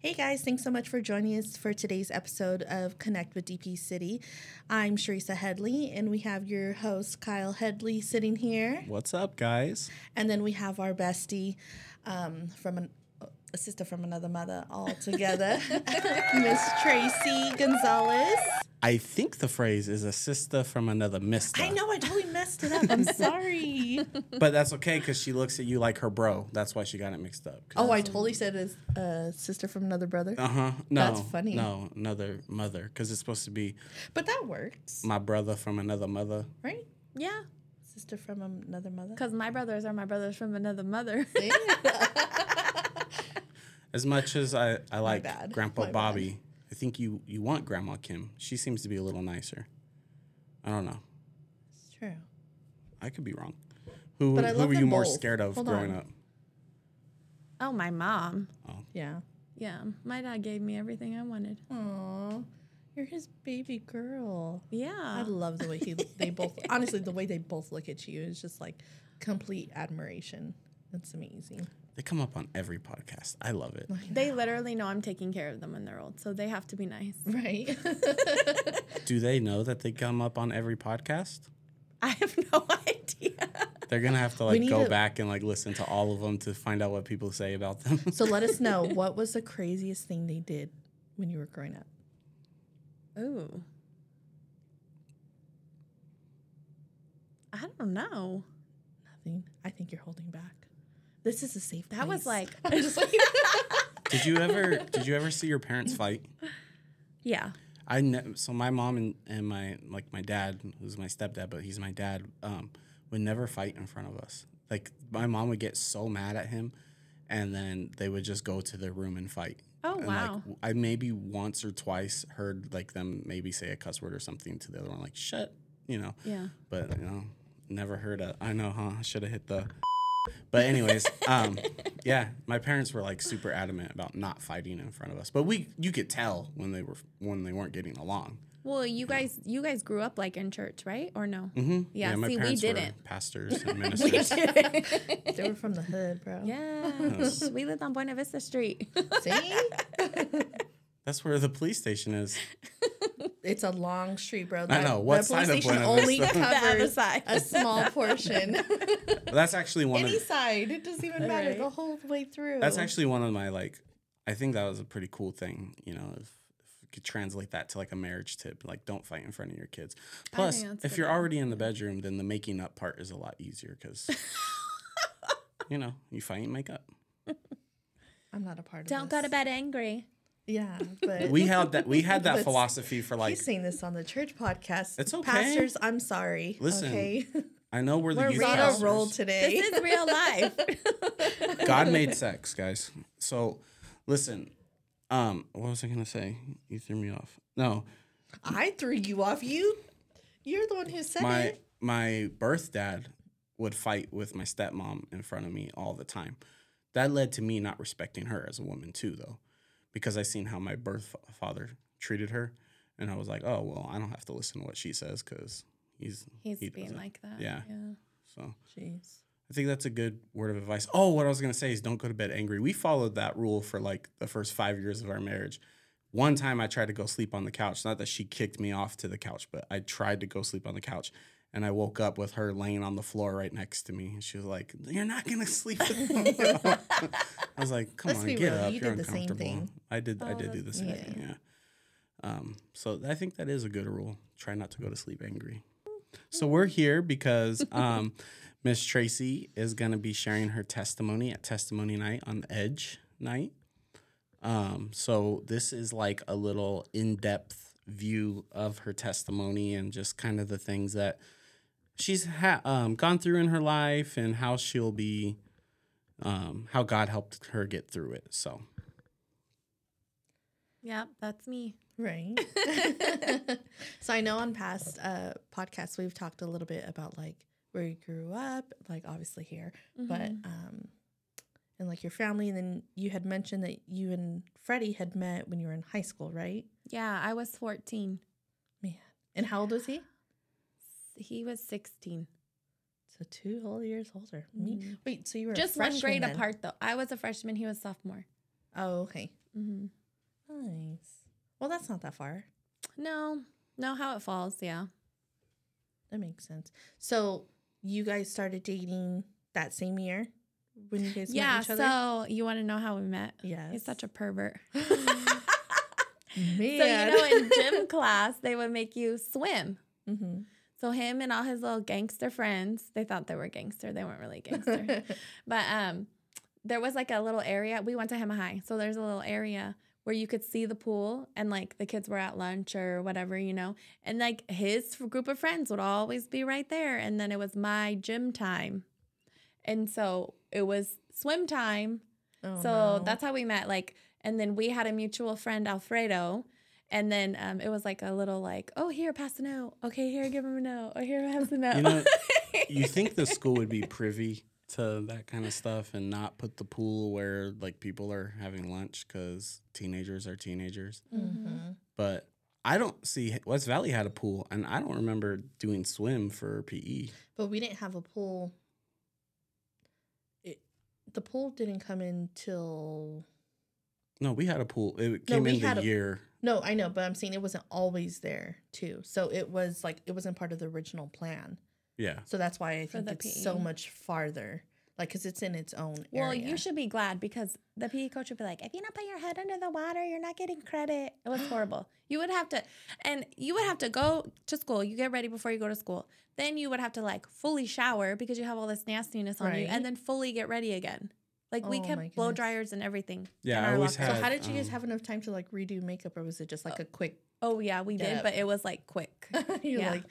Hey guys, thanks so much for joining us for today's episode of Connect with DP City. I'm Cherissa Headlee, and we have your host, Kyle Headlee, sitting here. What's up, guys? And then we have our bestie um, from an, a sister from another mother all together, Miss Tracie Gonzalez. I think the phrase is a sister from another mister. I know, I totally messed it up. I'm sorry. But that's okay because she looks at you like her bro. That's why she got it mixed up. oh, I totally said it's a sister from another brother. Uh huh. No. That's funny. No, another mother. Because it's supposed to be But that works, my brother from another mother. right? Yeah, Sister from another mother. because my brothers are my brothers from another mother. See? As much as I, I like. Grandpa My bad. Bobby, I think you, you want Grandma Kim. She seems to be a little nicer. I don't know. It's true. I could be wrong. Who, But who were you them more scared of Hold growing on. up? oh, my mom. Oh. Yeah. Yeah, my dad gave me everything I wanted. Aw, you're his baby girl. Yeah. I love the way he they both honestly the way they both look at you is just like complete admiration. That's amazing. They come up on every podcast. I love it. They literally know I'm taking care of them when they're old, so they have to be nice. Right? Do they know that they come up on every podcast? I have no idea. They're gonna have to like go to- back and like listen to all of them to find out what people say about them. so let us know what was the craziest thing they did when you were growing up. Ooh. I don't know. Nothing. I think you're holding back. This is a safe. That was place. like, I'm just like did you ever did you ever see your parents fight? yeah. I ne- so my mom and, and my like my dad, who's my stepdad, but he's my dad, um, would never fight in front of us. Like my mom would get so mad at him, and then they would just go to their room and fight. Oh, And, wow. Like I maybe once or twice heard like them maybe say a cuss word or something to the other one, like shut, you know. Yeah. But you know, never heard a. I know, huh? I should have hit the. But anyways, um, yeah, my parents were like super adamant about not fighting in front of us. But we, you could tell when they were when they weren't getting along. Well, you guys, you guys grew up like in church, right? Or no? Mm-hmm. Yeah, my see, we parents were didn't. pastors and ministers. they were from the hood, bro. Yes. we lived on Buena Vista Street. See? That's where the police station is. It's a long street, bro. I know. What the police side of station Buena only Vista? The other covers side. a small portion. That's actually one Any of. side, it doesn't even matter. Right. The whole way through. That's actually one of my like. I think that was a pretty cool thing. You know, if, if we could translate that to like a marriage tip, like don't fight in front of your kids. Plus, if you're already in the bedroom, then the making up part is a lot easier because. you know, you fight and make up. I'm not a part of Don't this. go to bed angry. Yeah, but We had that. We had that philosophy for like. he's saying this on the church podcast. It's okay. Pastors, I'm sorry. Listen, okay? I know we're the We're youth real. on a pastors. roll today. This is real life. God made sex, guys. So, listen. Um, what was I gonna say? You threw me off. No, I threw you off. You, you're the one who said my it. my birth dad would fight with my stepmom in front of me all the time. That led to me not respecting her as a woman too, though, because I seen how my birth fa- father treated her, and I was like, oh well, I don't have to listen to what she says because he's He's he being like that. Yeah. yeah. So Jeez. I think that's a good word of advice. Oh, what I was gonna say is don't go to bed angry. We followed that rule for like the first five years of our marriage. One time I tried to go sleep on the couch. Not that she kicked me off to the couch, but I tried to go sleep on the couch. And I woke up with her laying on the floor right next to me. And she was like, You're not gonna sleep. I was like, Come Let's on, get real, up. you You're did the same uncomfortable. thing. I did I Oh, did do the same good. thing, yeah. Um, so I think that is a good rule. Try not to go to sleep angry. So we're here because um, Miss Tracie is going to be sharing her testimony at Testimony Night on the Edge Night. Um, so this is like a little in-depth view of her testimony and just kind of the things that she's ha- um, gone through in her life and how she'll be, um, how God helped her get through it. So Yeah, that's me. Right. so I know on past uh, podcasts we've talked a little bit about like where you grew up, like obviously here, but Mhm. um, and like your family, and then you had mentioned that you and Freddie had met when you were in high school, right? yeah, I was 14. Man, and how old was he? He was 16. So two whole years older. Me. Mhm. Wait, so you were a Just one grade then. apart, though. I was a freshman. He was sophomore. Oh, okay. hmm Nice. Well, that's not that far. No, no, how it falls. Yeah. That makes sense. So you guys started dating that same year when you guys Yeah. met each other? Yeah. So you want to know how we met? Yeah. He's such a pervert. man. So you know, in gym class, they would make you swim. hmm So him and all his little gangster friends, they thought they were gangster. They weren't really gangster. but um, there was like a little area. We went to Hemet High, so there's a little area where you could see the pool, and like the kids were at lunch or whatever, you know. And like his group of friends would always be right there, and then it was my gym time, and so it was swim time. Oh, so no. that's how we met. Like, and then we had a mutual friend, Alfredo. And then um, it was like a little like, oh, here, pass the note. Okay, here, give him a note. Oh, here, pass the note. You know, you think the school would be privy to that kind of stuff and not put the pool where like people are having lunch because teenagers are teenagers. Mhm. But I don't see West Valley had a pool, and I don't remember doing swim for E. PE. But we didn't have a pool. It, the pool didn't come in till. No, we had a pool. It came we in the a- year. No, I know, but I'm saying it wasn't always there too. So it was like it wasn't part of the original plan. Yeah. So that's why I For think the it's so much farther, like because it's in its own Well, area. you should be glad because the PE coach would be like, if you don't put your head under the water, you're not getting credit. It was horrible. You would have to, and you would have to go to school. You get ready before you go to school. Then you would have to like fully shower because you have all this nastiness on you, Right. and then fully get ready again. Like we Oh my kept blow dryers and everything. Yeah, in I our always locker. So how did you guys um, have enough time to like redo makeup, or was it just like a quick? Oh yeah, we did, Yep. but it was like quick. You're Yeah. like,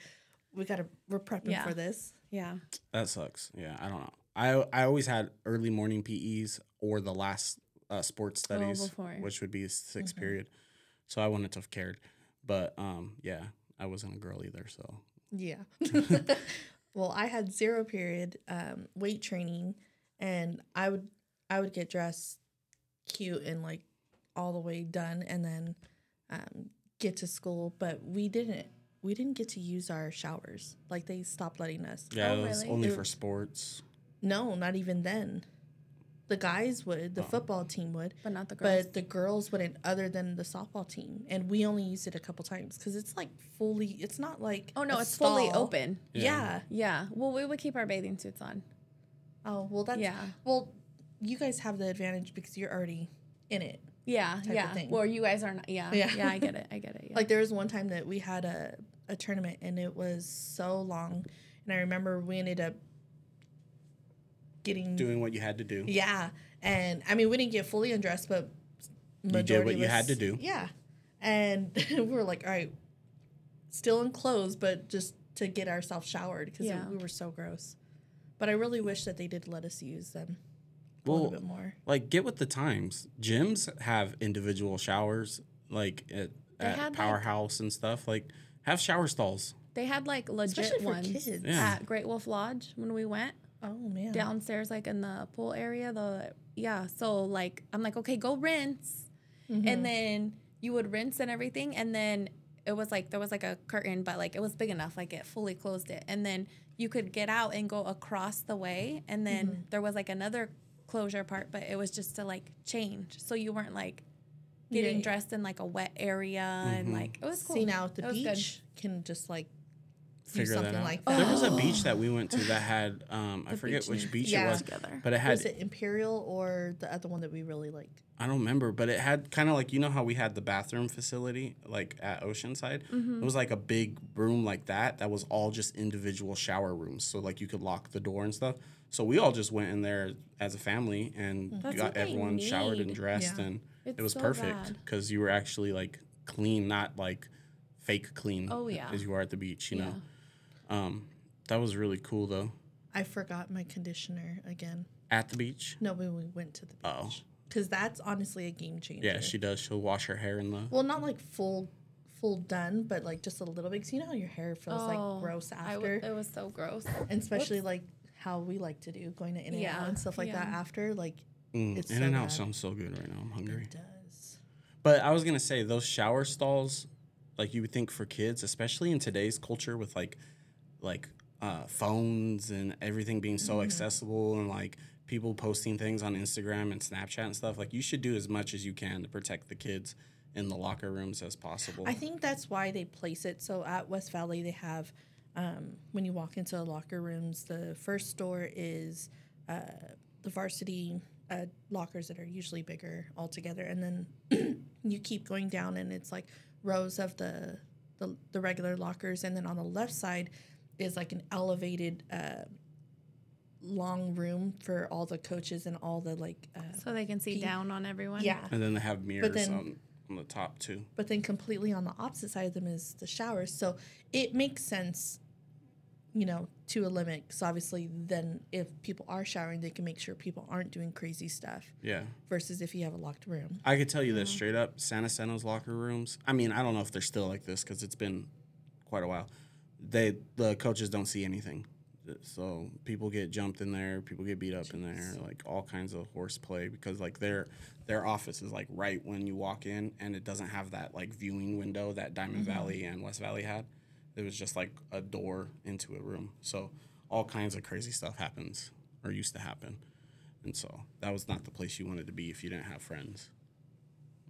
we gotta we're prepping Yeah. for this. yeah. That sucks. Yeah, I don't know. I I always had early morning PEs or the last uh, sports studies, Oh, which would be 6th Mhm. period. So I wouldn't have cared. But um, yeah, I wasn't a girl either. So Yeah. well, I had zero period um, weight training, and I would I would get dressed cute and like all the way done, and then um, get to school. But we didn't we didn't get to use our showers. Like they stopped letting us. yeah, Oh, it was really? only It- for sports. No, not even then. The guys would, the Oh. football team would, But not the girls. but the girls wouldn't, other than the softball team. And we only used it a couple times because it's like fully. It's not like oh no, a it's fully open. Yeah. Yeah. Yeah. Well, we would keep our bathing suits on. Oh well, that's yeah. Well, you guys have the advantage because you're already in it. Yeah, type of yeah. thing. Well, you guys are not. Yeah, Yeah. yeah, I get it. I get it. Yeah. Like there was one time that we had a, a tournament and it was so long, and I remember we ended up getting Doing what you had to do. yeah, and I mean we didn't get fully undressed, but you did what of you had to do. Yeah, and we were like, all right, still in clothes, but just to get ourselves showered because Yeah. we were so gross. But I really wish that they did let us use them a Well, little bit more. like get with the times. Gyms have individual showers, like at, at had, like- Powerhouse and stuff. Like have shower stalls. they had like legit Especially for ones kids. Yeah. at Great Wolf Lodge when we went Oh man, downstairs, like in the pool area. The yeah, so like I'm like, okay, go rinse, Mhm. and then you would rinse and everything, and then it was like there was like a curtain, but like it was big enough, like it fully closed it, and then you could get out and go across the way, and then Mm-hmm. there was like another closure part, but it was just to like change, so you weren't like getting Yeah. dressed in like a wet area and Mhm. like it was cool. See now at the It good. beach can just like do Figure that out. like Oh. that. There was a beach that we went to that had um, I forget beach which beach Yeah. it was, together. but it had was it Imperial or the other one that we really liked? I don't remember, but it had kind of like you know how we had the bathroom facility like at Oceanside. Mm-hmm. It was like a big room like that that was all just individual shower rooms. So like you could lock the door and stuff. So we all just went in there as a family and That's got what they everyone showered and dressed Yeah. and It's it was so perfect because you were actually like clean, not like fake clean. Oh, yeah. as you are at the beach. You Yeah. know, um, that was really cool though. I forgot my conditioner again. At the beach. No, when we went to the beach. Oh. Because that's honestly a game changer. Yeah, she does. She'll wash her hair in the. Well, not like full, full done, but like just a little bit. Cause you know how your hair feels Oh, like gross I w- after, it was so gross. and especially like how we like to do going to In and Yeah, Out and stuff like that after. Like Mm, it's in so and out bad. sounds so good right now. I'm hungry. it does. But I was gonna say those shower stalls, like you would think for kids, especially in today's culture with like, like uh, phones and everything being so Mm-hmm. accessible and like people posting things on Instagram and Snapchat and stuff, like you should do as much as you can to protect the kids in the locker rooms as possible. I think that's why they place it. So at West Valley, they have um, when you walk into the locker rooms, the first door is uh, the varsity uh, lockers that are usually bigger altogether, and then you keep going down, and it's like rows of the, the the regular lockers, and then on the left side is like an elevated. Uh, long room for all the coaches and all the like uh, So they can see Pe- down on everyone. yeah and then they have mirrors then- on, on the top too. but then completely on the opposite side of them is the showers. So it makes sense, you know, to a limit. Because obviously, then if people are showering, they can make sure people aren't doing crazy stuff. Yeah. Versus if you have a locked room. I could tell you this straight up. Santa Sano's locker rooms. I mean, I don't know if they're still like this because it's been quite a while. They the coaches don't see anything, so people get jumped in there, people get beat up in there, like all kinds of horseplay because like their their office is like right when you walk in, and it doesn't have that like viewing window that Diamond mm-hmm. Valley and West Valley had. It was just like a door into a room, so all kinds of crazy stuff happens or used to happen, and so that was not the place you wanted to be if you didn't have friends.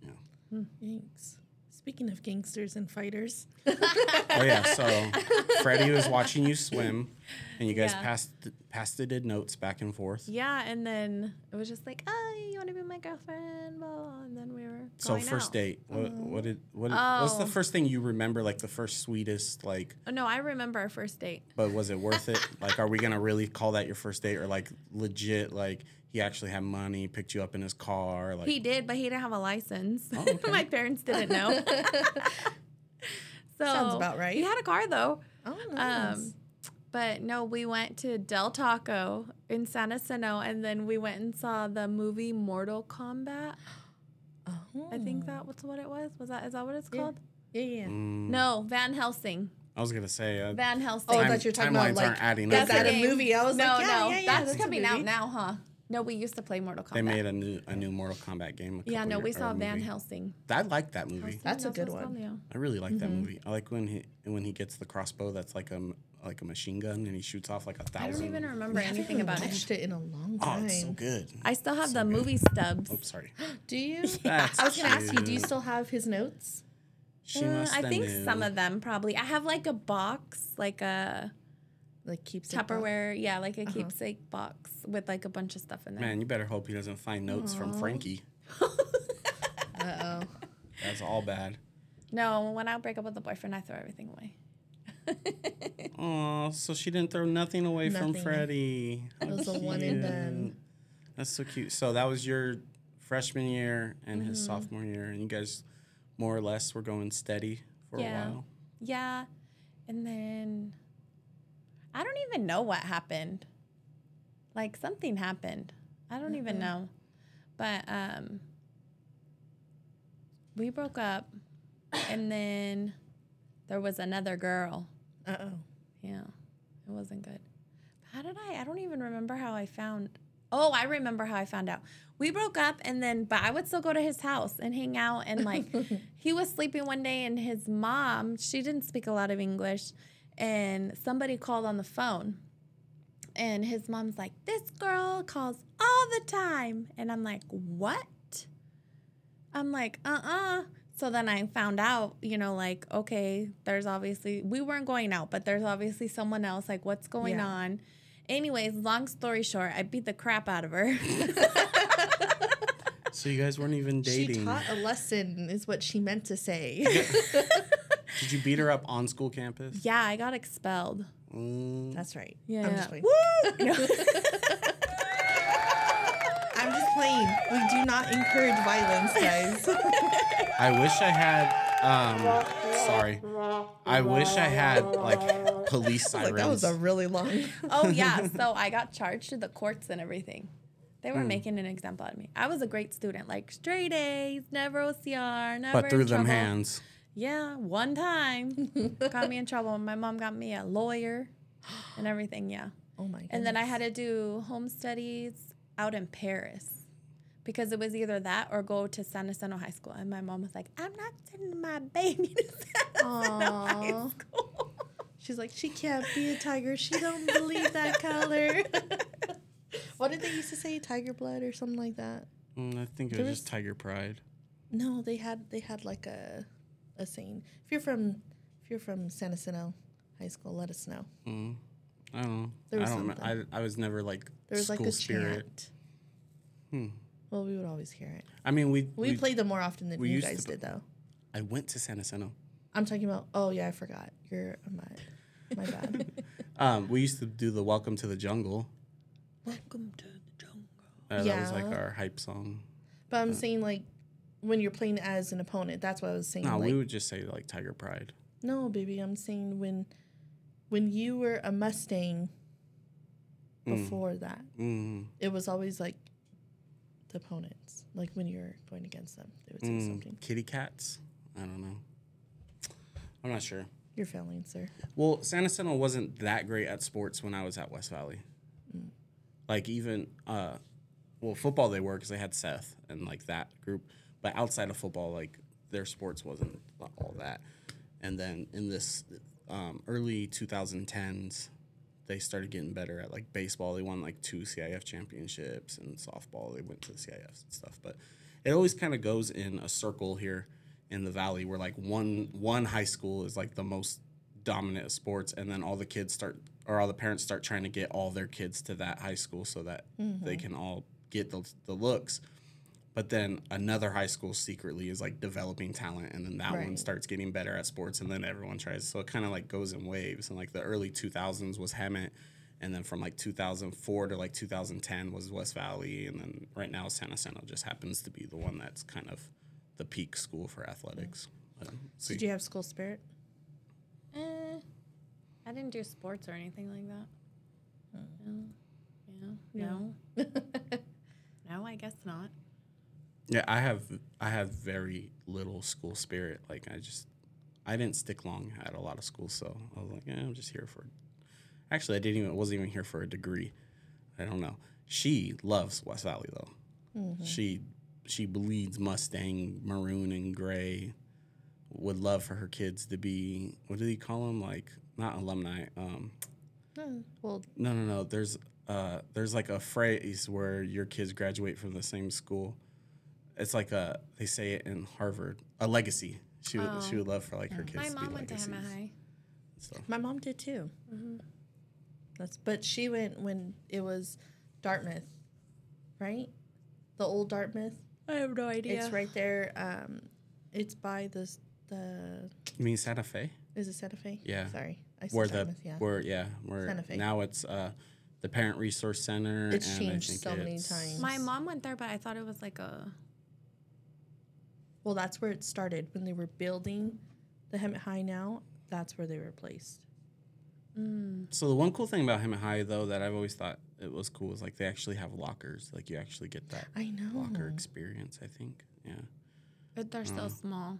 Yeah. Hmm. Thanks. Speaking of gangsters and fighters, Oh yeah, so Freddie was watching you swim, and you guys Yeah. passed passed notes back and forth. Yeah, and then it was just like, oh, you want to be my girlfriend? Blah, and then we were So first out. date, what um, what did what what's the Oh. first thing you remember? Like the first sweetest, like, Oh, no, I remember our first date. but was it worth it? like, are we gonna really call that your first date, or like legit? Like he actually had money, picked you up in his car, like He did, but he didn't have a license. Oh, okay. my parents didn't know. so Sounds about right. He had a car though. oh, nice. Um, but no, we went to Del Taco in Santa Sano, and then we went and saw the movie Mortal Kombat. oh. I think that was what it was. Was that is that what it's Yeah. called? Yeah, yeah. mm, No, Van Helsing. I was gonna say, uh, Van Helsing. Oh, I Time- thought you're talking about timelines like aren't adding is up that here. a movie? I was no, like, yeah, no, yeah, yeah. that's, a coming out movie. now, huh? No, we used to play Mortal Kombat. they made a new a new Mortal Kombat game. A yeah, no, year- we saw Van movie. Helsing. I like that movie. Helsing, That's a good one. called, yeah. I really like Mm-hmm. that movie. I like when he when he gets the crossbow that's like a m- like a machine gun and he shoots off like a thousand. I don't even remember anything about it. watched it in a long time. Oh, time. it's so good. I still have So the good. movie stubs. Oh, sorry. Do you? That's I was gonna ask you. Do you still have his notes? She Uh, must I think knew. some of them probably. I have like a box, like a Like keeps Tupperware, yeah, like a Uh-huh. keepsake box with like a bunch of stuff in there. Man, you better hope he doesn't find notes from Frankie. Uh oh. That's all bad. No, when I break up with a boyfriend, I throw everything away. Oh, so she didn't throw nothing away from Nothing. Freddie. It was a one and done. That's so cute. So that was your freshman year and Mm-hmm. his sophomore year, and you guys more or less were going steady for Yeah. a while. Yeah, and then I don't even know what happened. Like something happened. I don't even know. But um we broke up and then there was another girl. Uh oh. Yeah. It wasn't good. How did I I don't even remember how I found Oh, I remember how I found out. We broke up and then but I would still go to his house and hang out and like he was sleeping one day and his mom, she didn't speak a lot of English and somebody called on the phone. And his mom's like, "This girl calls all the time." And I'm like, "What?" I'm like, "Uh-uh." So then I found out, you know, like, okay, there's obviously we weren't going out, but there's obviously someone else. Like, what's going Yeah. on? Anyways, long story short, I beat the crap out of her. So you guys weren't even dating. She taught a lesson, is what she meant to say. Did you beat her up on school campus? yeah, I got expelled. Mm, That's right. Yeah. I'm just playing. No. I'm just playing. We do not encourage violence, guys. I wish I had. Um, sorry. I wish I had like police like sirens. that was a really long. oh yeah, so I got charged to the courts and everything. They were making an example out of me. I was a great student, like straight A's, never OCR, never. but through in them trouble. hands. Yeah, one time got me in trouble. My mom got me a lawyer and everything. Yeah, Oh my. God. And then I had to do home studies out in Perris because it was either that or go to San Jacinto High School. And my mom was like, "I'm not sending my baby to San Jacinto High School." She's like, she can't be a tiger. She don't believe that color. What did they used to say? Tiger blood or something like that? Mm, I think it was was- just Tiger Pride. No, they had they had like a a scene. If you're from if you're from San Jacinto High School, let us know. Mm, I don't know. There was I don't. know. something. I I was never like There was school like a spirit. chant. Hmm. Well, we would always hear it. I mean, we We, we, played them more often than you guys to- did, though. I went to San Jacinto. I'm talking about. Oh yeah, I forgot. You're my my bad. Um, we used to do the "Welcome to the Jungle." Welcome to the jungle. Uh, That was like our hype song. But I'm saying like when you're playing as an opponent. That's what I was saying. No, like, we would just say like Tiger Pride. no, baby. I'm saying when when you were a Mustang Mm. before that, Mm, it was always like the opponents. Like when you're going against them, they would say mm, something. kitty cats. I don't know. I'm not sure. You're failing, sir. Well, San Jacinto wasn't that great at sports when I was at West Valley. Like even, uh, well, football they were because they had Seth and like that group. But outside of football, like their sports wasn't all that. And then in this um, early 2010s, they started getting better at like baseball. They won like two CIF championships and softball. They went to the CIFs and stuff. But it always kind of goes in a circle here in the valley where like one one high school is like the most dominant of sports and then all the kids start or all the parents start trying to get all their kids to that high school so that they can all get the, the looks but then another high school secretly is like developing talent and then that one starts getting better at sports and then everyone tries so it kind of like goes in waves and like the early 2000s was hemet and then from like 2004 to like 2010 was west valley and then right now san jacinto just happens to be the one that's kind of the peak school for athletics But, so Did you have school spirit? Eh, I didn't do sports or anything like that. No. Yeah. No. No, I guess not. Yeah, I have I have very little school spirit. Like I just I didn't stick long at a lot of schools, so I was like, yeah, I'm just here for. Actually, I didn't even wasn't even here for a degree. I don't know. She loves West Valley though. She she bleeds Mustang maroon and gray. Would love for her kids to be what do they call them? Like not alumni. Um, No. Well, no, no, no. There's uh, there's like a phrase where your kids graduate from the same school. It's like a they say it in Harvard, a legacy. She would she Oh. would love for like her kids My to mom be went to legacies. Hemet High. So my mom did too. Mm-hmm. That's but she went when it was Dartmouth, right? The old Dartmouth. I have no idea. It's right there. Um, it's by the the you mean Santa Fe? is it Santa Fe? Yeah. Sorry, I said Where the Dartmouth. Yeah. where yeah where Santa Fe. now it's uh the Parent Resource Center. It's and I changed think so many times. My mom went there, but I thought it was like a. Well, that's where it started when they were building the Hemet High. Now that's where they were placed. Mm, So the one cool thing about Hemet High though that I've always thought it was cool is like they actually have lockers. Like you actually get that I know. locker experience. I think. Yeah. but they're still Mm. small,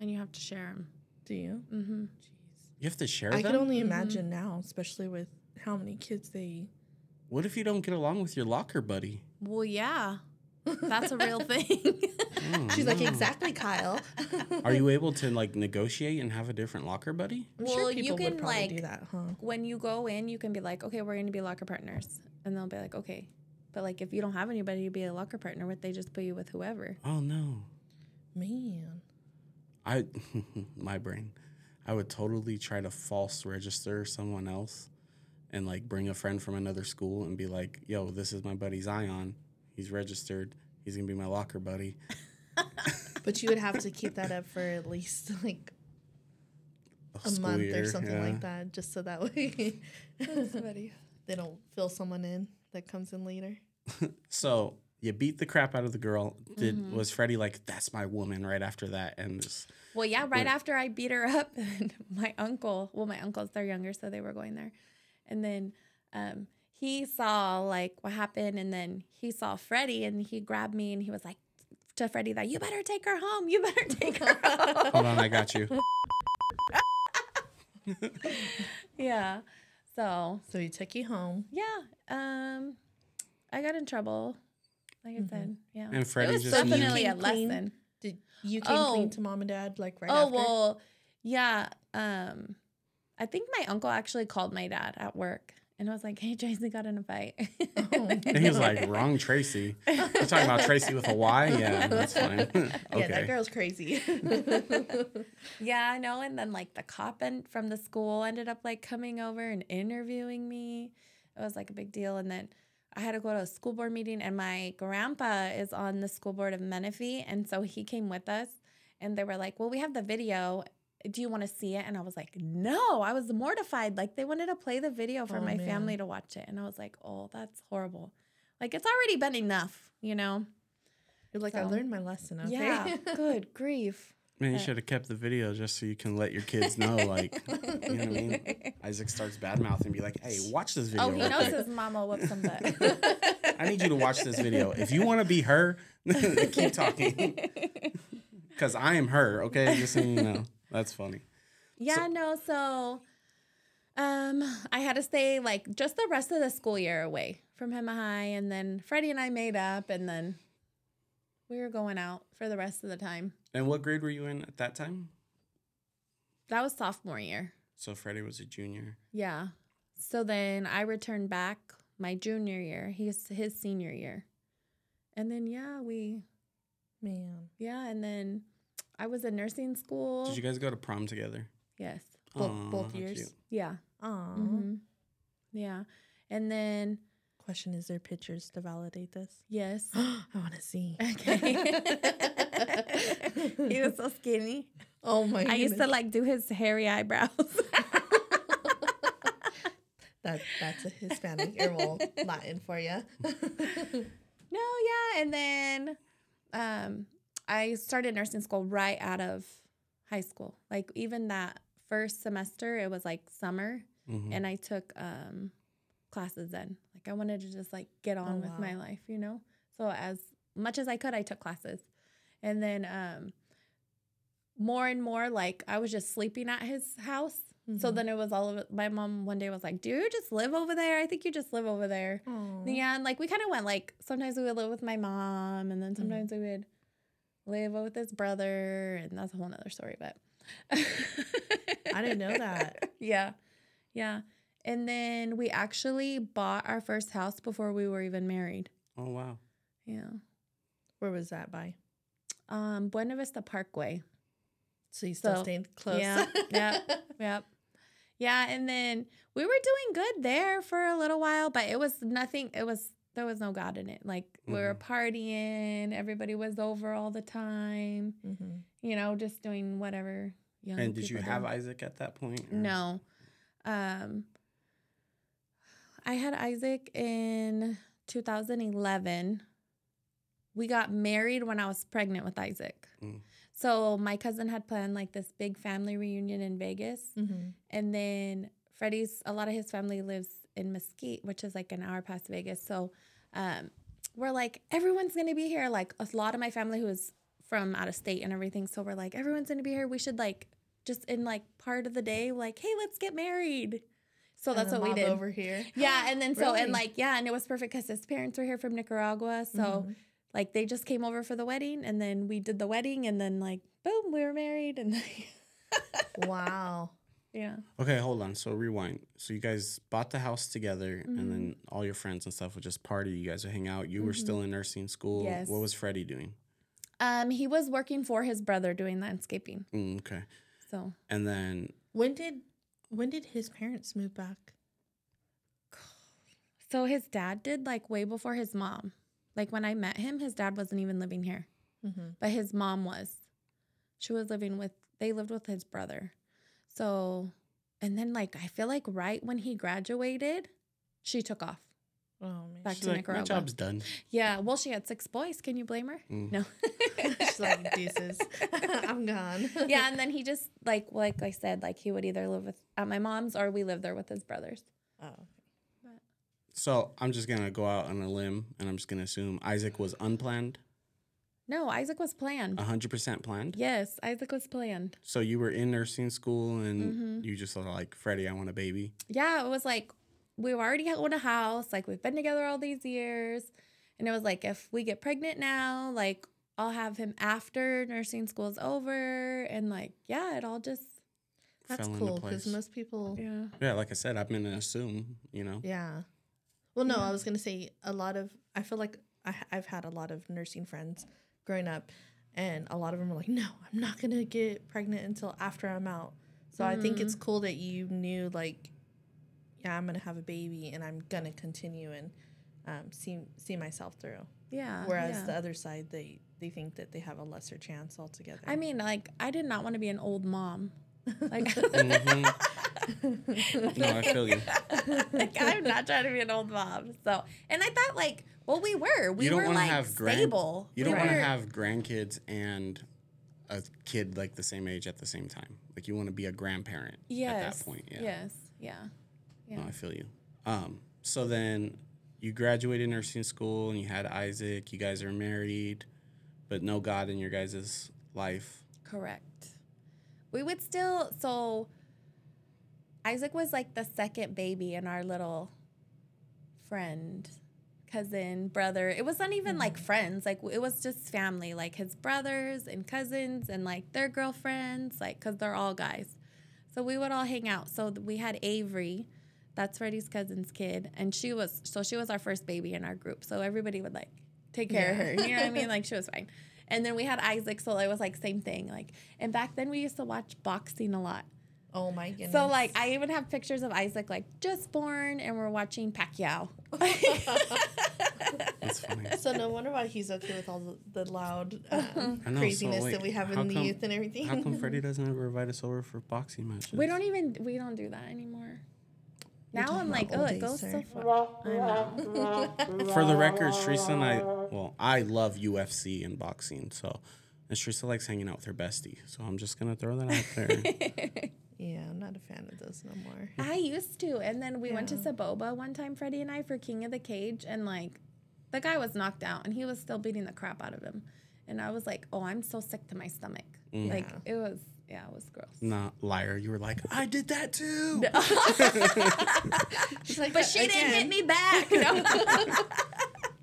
and you have to share them. Do you? Mm-hmm. Jeez. You have to share them. I them. can only imagine now, especially with how many kids they. What if you don't get along with your locker buddy? Well, yeah, that's a real thing. She's like, exactly, Kyle. Are you able to like negotiate and have a different locker buddy? I'm Well, sure you people can, would probably do like- that, huh? when you go in, you can be like, okay, we're going to be locker partners, and they'll be like, okay. But like, if you don't have anybody to be a locker partner with, they just put you with whoever. Oh no. Man. I my brain. I would totally try to false register someone else and like bring a friend from another school and be like, "Yo, this is my buddy Zion. He's registered. He's going to be my locker buddy." But you would have to keep that up for at least like a School month year, or something yeah. like that, just so that way they don't fill someone in that comes in later. So, you beat the crap out of the girl. Did Mm-hmm. was Freddie like, "That's my woman" right after that and just Well, yeah, right Yeah. after I beat her up, my uncle, well, my uncles, they're younger, so they were going there. And then um, he saw like what happened, and then he saw Freddie, and he grabbed me, and he was like to Freddie that you better take her home, you better take her home. Hold on, I got you. yeah. So So he took you home. yeah, um, I got in trouble. Like I said, yeah. And Freddie it was just knew- definitely a Came clean? lesson. Did you came Oh. clean to mom and dad like right oh after? well, yeah. Um, I think my uncle actually called my dad at work and I was like, "Hey, Tracy got in a fight." Oh. And he was like, wrong Tracy. You're talking about Tracy with a Y? Yeah, that's fine. okay. Yeah, that girl's crazy. yeah, I know. And then like the cop and from the school ended up like coming over and interviewing me. It was like a big deal. And then I had to go to a school board meeting, and my grandpa is on the school board of Menifee, and so he came with us. And they were like, "Well, we have the video. Do you want to see it?" And I was like, "No." I was mortified. Like they wanted to play the video for Oh, my man. family to watch it, and I was like, "Oh, that's horrible." Like it's already been enough, you know? You're like, I learned my lesson. Okay. Yeah. Good grief. Man, you should have kept the video just so you can let your kids know, like, you know what I mean? Isaac starts bad mouthing and be like, hey, watch this video. Oh, he knows quick. his mama whooped some butt. I need you to watch this video. If you want to be her, keep talking. Because I am her, okay? Just so you know. That's funny. Yeah, no, so um I had to stay like just the rest of the school year away from Hemet High and then Freddie and I made up and then we were going out for the rest of the time. And what grade were you in at that time? That was sophomore year. So Freddie was a junior. Yeah. So then I returned back my junior year. He's his senior year. And then yeah, we Man. yeah, and then I was in nursing school. Did you guys go to prom together? yes. Both, Aw, both years. cute. Yeah. Aw. Mhm. Yeah. And then Question: Is there pictures to validate this? yes. I want to see. Okay. he was so skinny. Oh my! God. I used to like do his hairy eyebrows. that. That's a Hispanic or well Latin for you. no, yeah, and then um I started nursing school right out of high school. Like even that first semester, it was like summer, Mhm. and I took um classes then. Like I wanted to just like get on Oh, with my life, you know. So as much as I could, I took classes, and then um more and more like I was just sleeping at his house. So Mhm. then it was all of. My mom one day was like, "Do you just live over there? I think you just live over there." Aw. Yeah, and like we kind of went like sometimes we would live with my mom, and then sometimes we would live with his brother, and that's a whole nother story. But I didn't know that. Yeah, yeah, and then we actually bought our first house before we were even married. Oh, wow. Yeah, Where was that by? um, Buena Vista Parkway. So you still So, stayed close. yeah, yeah. Yep. Yeah, and then we were doing good there for a little while, but it was nothing. It was there was no God in it. Like we were partying, everybody was over all the time. hmm You know, just doing whatever. Young And did you have. Isaac at that point? or- No. Um, I had Isaac in 2011. We got married when I was pregnant with Isaac. Mm. So my cousin had planned like this big family reunion in Vegas. hmm And then Freddie's, a lot of his family lives in Mesquite, which is like an hour past Vegas. So um, we're like, everyone's going to be here. Like a lot of my family who is from out of state and everything. So we're like, everyone's going to be here. We should like, just in like part of the day, like, hey, let's get married. So that's what we did. over here. Yeah. And then so, Really? and like, yeah. And it was perfect because his parents were here from Nicaragua. So Mhm. like they just came over for the wedding and then we did the wedding and then like, boom, we were married. And wow. Yeah. Okay, hold on. So rewind. So you guys bought the house together, Mhm. and then all your friends and stuff would just party. You guys would hang out. You were Mhm. still in nursing school. Yes. What was Freddie doing? Um, he was working for his brother doing landscaping. Mm, okay. So And then When did when did his parents move back? So his dad did like way before his mom. Like when I met him, his dad wasn't even living here, Mm-hmm. but his mom was. She was living with, they lived with his brother. So, and then like, I feel like right when he graduated, she took off. Oh man. Back she's to like, Nicaragua. my job's done. Yeah. Well, she had six boys. Can you blame her? Mm. No. She's like deuces. I'm gone. yeah. And then he just like, like I said, like he would either live with at my mom's or we lived there with his brothers. Oh. So I'm just gonna go out on a limb, and I'm just gonna assume Isaac was unplanned, No, Isaac was planned. hundred percent planned. Yes, Isaac was planned. So you were in nursing school, and Mhm. you just thought like, Freddie, I want a baby. yeah, it was like we already own a house. Like we've been together all these years. And it was like, if we get pregnant now, like I'll have him after nursing school's over. And like, yeah, it all just, That's fell cool into because most people. Yeah. Yeah, like I said, I'm gonna assume, you know. Yeah. Well, no, Yeah. I was gonna say a lot of. I feel like I, I've had a lot of nursing friends growing up, and a lot of them are like, "No, I'm not gonna get pregnant until after I'm out." So I think it's cool that you knew, like, yeah, I'm gonna have a baby, and I'm gonna continue and um, see see myself through. Yeah. Whereas yeah. the other side, they they think that they have a lesser chance altogether. I mean, like, I did not want to be an old mom. Like, Mhm. No, I feel you. like, I'm not trying to be an old mom. So, and I thought, like, well, we were. We You don't were like have grand- stable. You don't want to were- have grandkids and a kid like the same age at the same time. Like you want to be a grandparent yes, at that point. Yeah. Yes. Yeah. No, I feel you. Um, so then you graduated nursing school and you had Isaac. You guys are married, but no God in your guys' life. Correct. We would still so Isaac was like the second baby in our little friend, cousin, brother. It wasn't even like mm-hmm. friends, like it was just family, like his brothers and cousins and like their girlfriends, like cuz they're all guys. So we would all hang out. So we had Avery, that's Freddie's cousin's kid, and she was so she was our first baby in our group. So everybody would like take care of her. You know what I mean? Like she was fine. And then we had Isaac, so it was like same thing. Like and back then we used to watch boxing a lot. Oh my goodness. So like I even have pictures of Isaac like just born and we're watching Pacquiao. That's funny. So no wonder why he's okay with all the, the loud um, I know, so craziness wait, that we have how in the youth and everything. How come Freddie doesn't ever invite us over for boxing matches? we don't even we don't do that anymore. You're Now I'm like, old oh, it goes sir. so far. For the record, Cherissa and I, well, I love UFC and boxing, so. And Cherissa likes hanging out with her bestie, so I'm just gonna throw that out there. Yeah, I'm not a fan of those no more. I used to. And then we went to Soboba one time, Freddie and I, for King of the Cage. And like, the guy was knocked out and he was still beating the crap out of him. And I was like, oh, I'm so sick to my stomach. Mm. Like, it was, yeah, it was gross. Not liar. You were like, I did that too. She's like, But she didn't hit me back. No.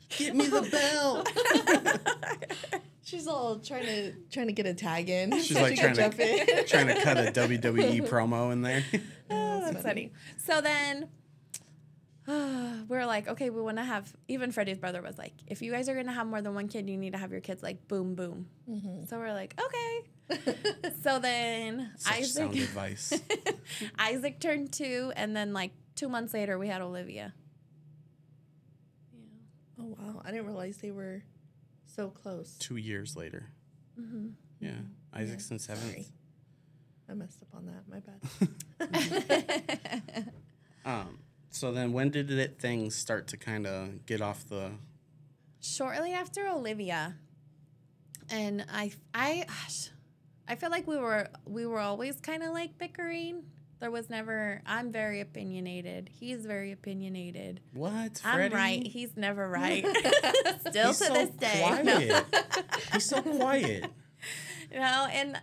Get me the belt. She's all trying to trying to get a tag in. She's so like she trying to jump in. trying to cut a WWE promo in there. Oh, that's funny. So then we were like, okay, we want to have, even Freddie's brother was like, if you guys are going to have more than one kid, you need to have your kids like boom, boom. Mm-hmm. So we're like, okay. so then Such sound Isaac, advice. Isaac turned two, and then like two months later, we had Olivia. Yeah. Oh wow, I didn't realize they were so close. Two years later. Mm-hmm. Yeah, Isaac's in seventh. Sorry. I messed up on that. My bad. Um. So then, when did it things start to kind of get off the? Shortly after Olivia, and I, I, gosh, I feel like we were we were always kind of like bickering. There was never. I'm very opinionated. He's very opinionated. What? I'm right. He's never right. Still He's to so this day. No. quiet. He's so quiet. you know, and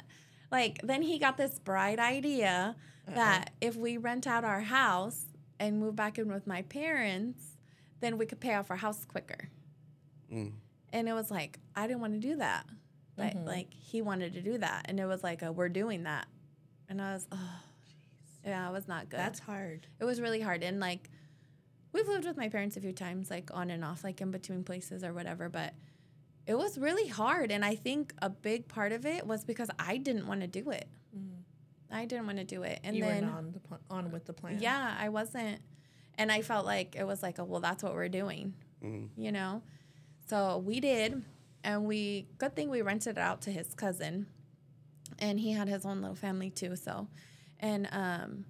like then he got this bright idea that if we rent out our house and move back in with my parents, then we could pay off our house quicker. Mm. And it was like I didn't want to do that, but like he wanted to do that, and it was like a, we're doing that, and I was oh, yeah, it was not good. That's hard. it was really hard, and like we've lived with my parents a few times, like on and off, like in between places or whatever, but. It was really hard, and I think a big part of it was because I didn't want to do it. I didn't want to do it, and you then on the pl- on with the plan. yeah, I wasn't. And I felt like it was like, oh, well, that's what we're doing, Mhm. you know? So we did. And we, good thing we rented it out to his cousin. And he had his own little family too. So, and, um,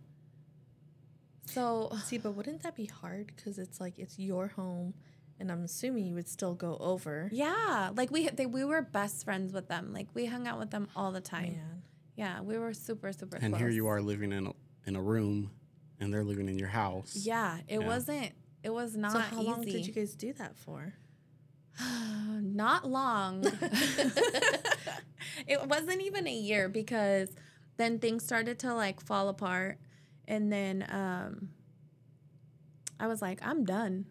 so See, but wouldn't that be hard? Because it's like it's your home, and I'm assuming you would still go over. yeah, like we, they, we were best friends with them. Like we hung out with them all the time. Man. Yeah, we were super, super And close. here you are living in a in a room, and they're living in your house. Yeah, it Yeah. wasn't, it was not So how easy. long did you guys do that for? Not long. it wasn't even a year because then things started to like fall apart and then um I was like, I'm done.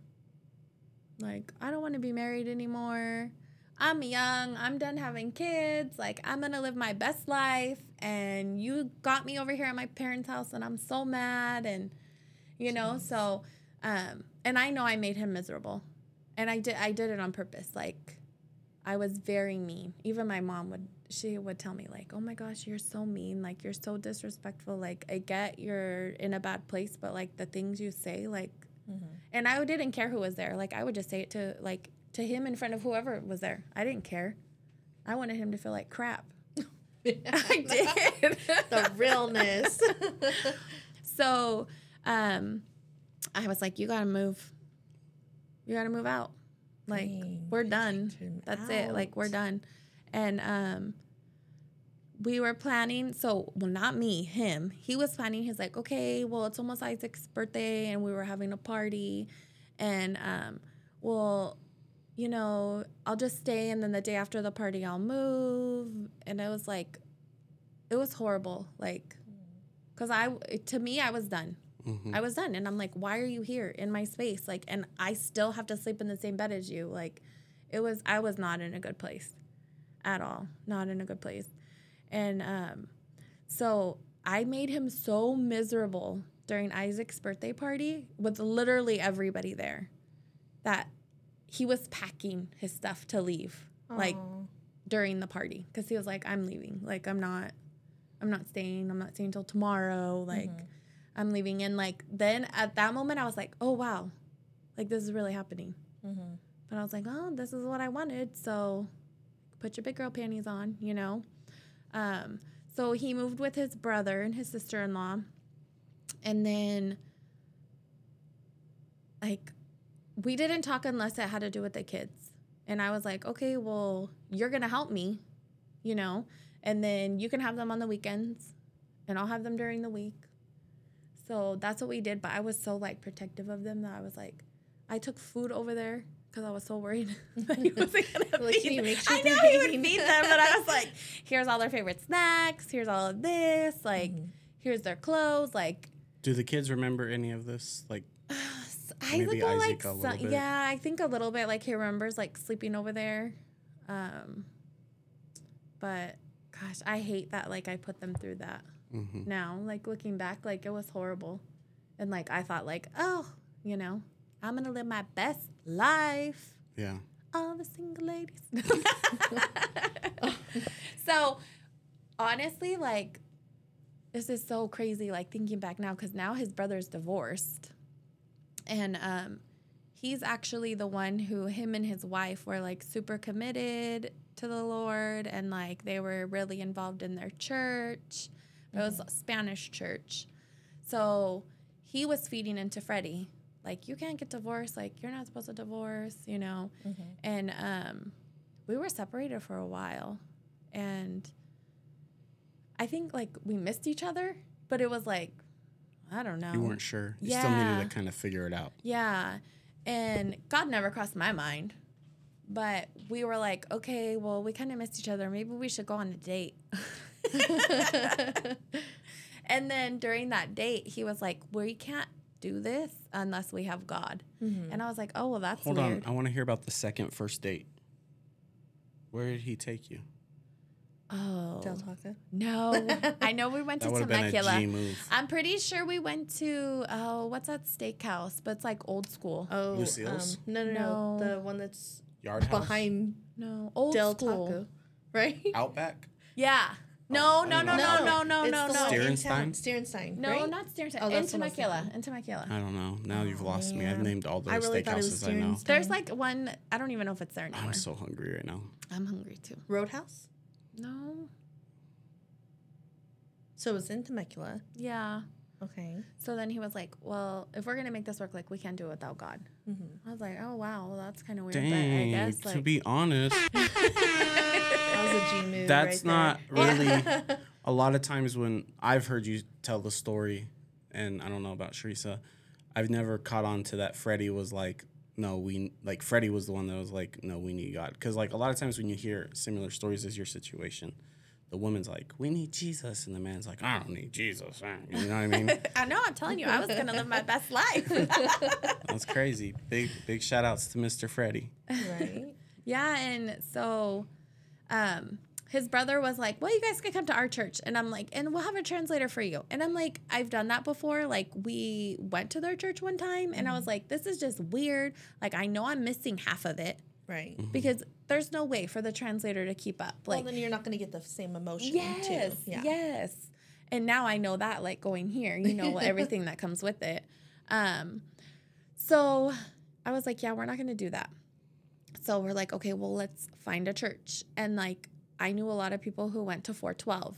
Like, I don't want to be married anymore. I'm young. I'm done having kids. Like, I'm going to live my best life. And you got me over here at my parents' house, and I'm so mad. And, you know, so, um, and I know I made him miserable. And I did, I did it on purpose. Like, I was very mean. Even my mom would, she would tell me, like, oh my gosh, you're so mean. Like, you're so disrespectful. Like, I get you're in a bad place, but like the things you say, like, and I didn't care who was there. Like, I would just say it to, like, to him in front of whoever was there. I didn't care. I wanted him to feel like crap. I did. the realness. so um, I was like, you got to move. You got to move out. Like, Dang, we're done. That's it. Like, we're done. And um, we were planning, so, well, not me, him. He was planning, he's like, okay, well, it's almost Isaac's birthday and we were having a party. And, um, well, you know, I'll just stay and then the day after the party, I'll move. And it was like, it was horrible. Like, because I, to me, I was done. Mhm. I was done. And I'm like, why are you here in my space? Like, and I still have to sleep in the same bed as you. Like, it was, I was not in a good place at all. Not in a good place. And um, so I made him so miserable during Isaac's birthday party with literally everybody there that he was packing his stuff to leave. Like, during the party because he was like i'm leaving like i'm not i'm not staying i'm not staying till tomorrow like i'm leaving. And like then at that moment i was like oh wow. Like this is really happening. Mhm. but i was like oh this is what i wanted. So put your big girl panties on you know? Um so he moved with his brother and his sister-in-law. And then like we didn't talk unless it had to do with the kids. And I was like, okay, well, you're to help me, you know, and then you can have them on the weekends and I'll have them during the week. So that's what we did. But I was so like protective of them that I was like, I took food over there because I was so worried that he wasn't going to Like, feed can you them. make sure I know he would feed them, but I was like, here's all their favorite snacks. Here's all of this. Like, Mhm. here's their clothes. Like, Do the kids remember any of this? Like, Isaac, Maybe will, Isaac like a some- bit. yeah, I think a little bit. Like he remembers like sleeping over there, um, but gosh, I hate that. Like I put them through that mhm. now. Like looking back, like it was horrible, and like I thought, like oh, you know, I'm gonna live my best life yeah. all the single ladies. so, honestly, like, this is so crazy, like, thinking back now, because now his brother's divorced. And um, he's actually the one who, him and his wife were, like, super committed to the Lord, and, like, they were really involved in their church. It was a Spanish church. So, he was feeding into Freddie. Like, you can't get divorced. Like, you're not supposed to divorce, you know? Mhm. and um, we were separated for a while and i think like we missed each other but it was like i don't know You weren't sure. You still needed to kind of figure it out. yeah and god never crossed my mind but we were like okay well we kind of missed each other maybe we should go on a date and then during that date he was like we can't do this unless we have god Mhm. and i was like oh well that's Hold weird on. I want to hear about the second first date. Where did he take you? oh Del Taco. No, I know we went That to would been a Temecula. Move. I'm pretty sure we went to oh, what's that steakhouse? But it's like old school. Oh, Lucille's? Um, no, no, no, No. The one that's Yard house? behind No, old Del school. Taco, right? Outback? Yeah. No, Oh, no, no, no, no, no, it's no, the no. one in Steerenstein? town. Steerenstein, No, right? not Steerenstein. Oh, in that's what I Temecula. In Temecula. I don't know. Now you've Oh, lost me. I've named all the I really thought it was steakhouses I know. There's like one. I don't even know if it's there anymore. I'm so hungry right now. I'm hungry too. Roadhouse. No. So it was in Temecula. Yeah. Okay. So then he was like, "Well, if we're gonna make this work, like we can't do it without God." Mm-hmm. I was like, "Oh wow, well, that's kind of weird." but I Dang. guess to be honest, That was a G move. That's right not there. really- a lot of times when I've heard you tell the story, and I don't know about Cherissa, I've never caught on to that Freddie was like, no, we like Freddie was the one that was like, no, we need God. Because like a lot of times when you hear similar stories as your situation, the woman's like, we need Jesus, and the man's like, I don't need Jesus. You know what I mean? I know. I'm telling you, I was gonna live my best life. That's crazy. Big big shout outs to Mr. Freddie. right. Yeah, and so um his brother was like, "Well, you guys can come to our church." And I'm like, "And we'll have a translator for you." And I'm like, "I've done that before. Like we went to their church one time and I was like, this is just weird. Like I know I'm missing half of it Right. because there's no way for the translator to keep up. Well, Like then you're not going to get the same emotion yes, too. Yeah. yes. And now I know that like going here, you know, everything that comes with it. Um so I was like, yeah, we're not going to do that. So we're like, okay, well, let's find a church. And like I knew a lot of people who went to 412.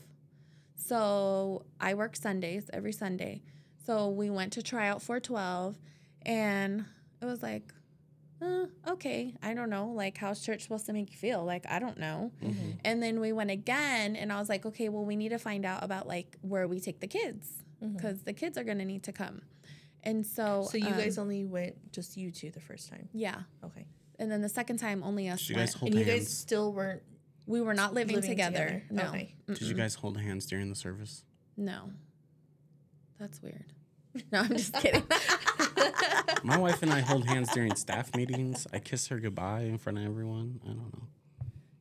So I work Sundays every Sunday. So we went to try out 412 and it was like, uh, okay, I don't know. Like, how's church supposed to make you feel? Like, I don't know. Mm-hmm. And then we went again, and I was like, okay, well, we need to find out about like where we take the kids because the kids are gonna need to come. And so, So you um, guys only went just you two the first time. yeah. Okay. And then the second time, only us. Did you guys went. hold And you guys still weren't we were not living, living together. together. No, Okay. Did you guys hold hands during the service? No, that's weird. No, I'm just kidding. My wife and I hold hands during staff meetings. I kiss her goodbye in front of everyone. I don't know.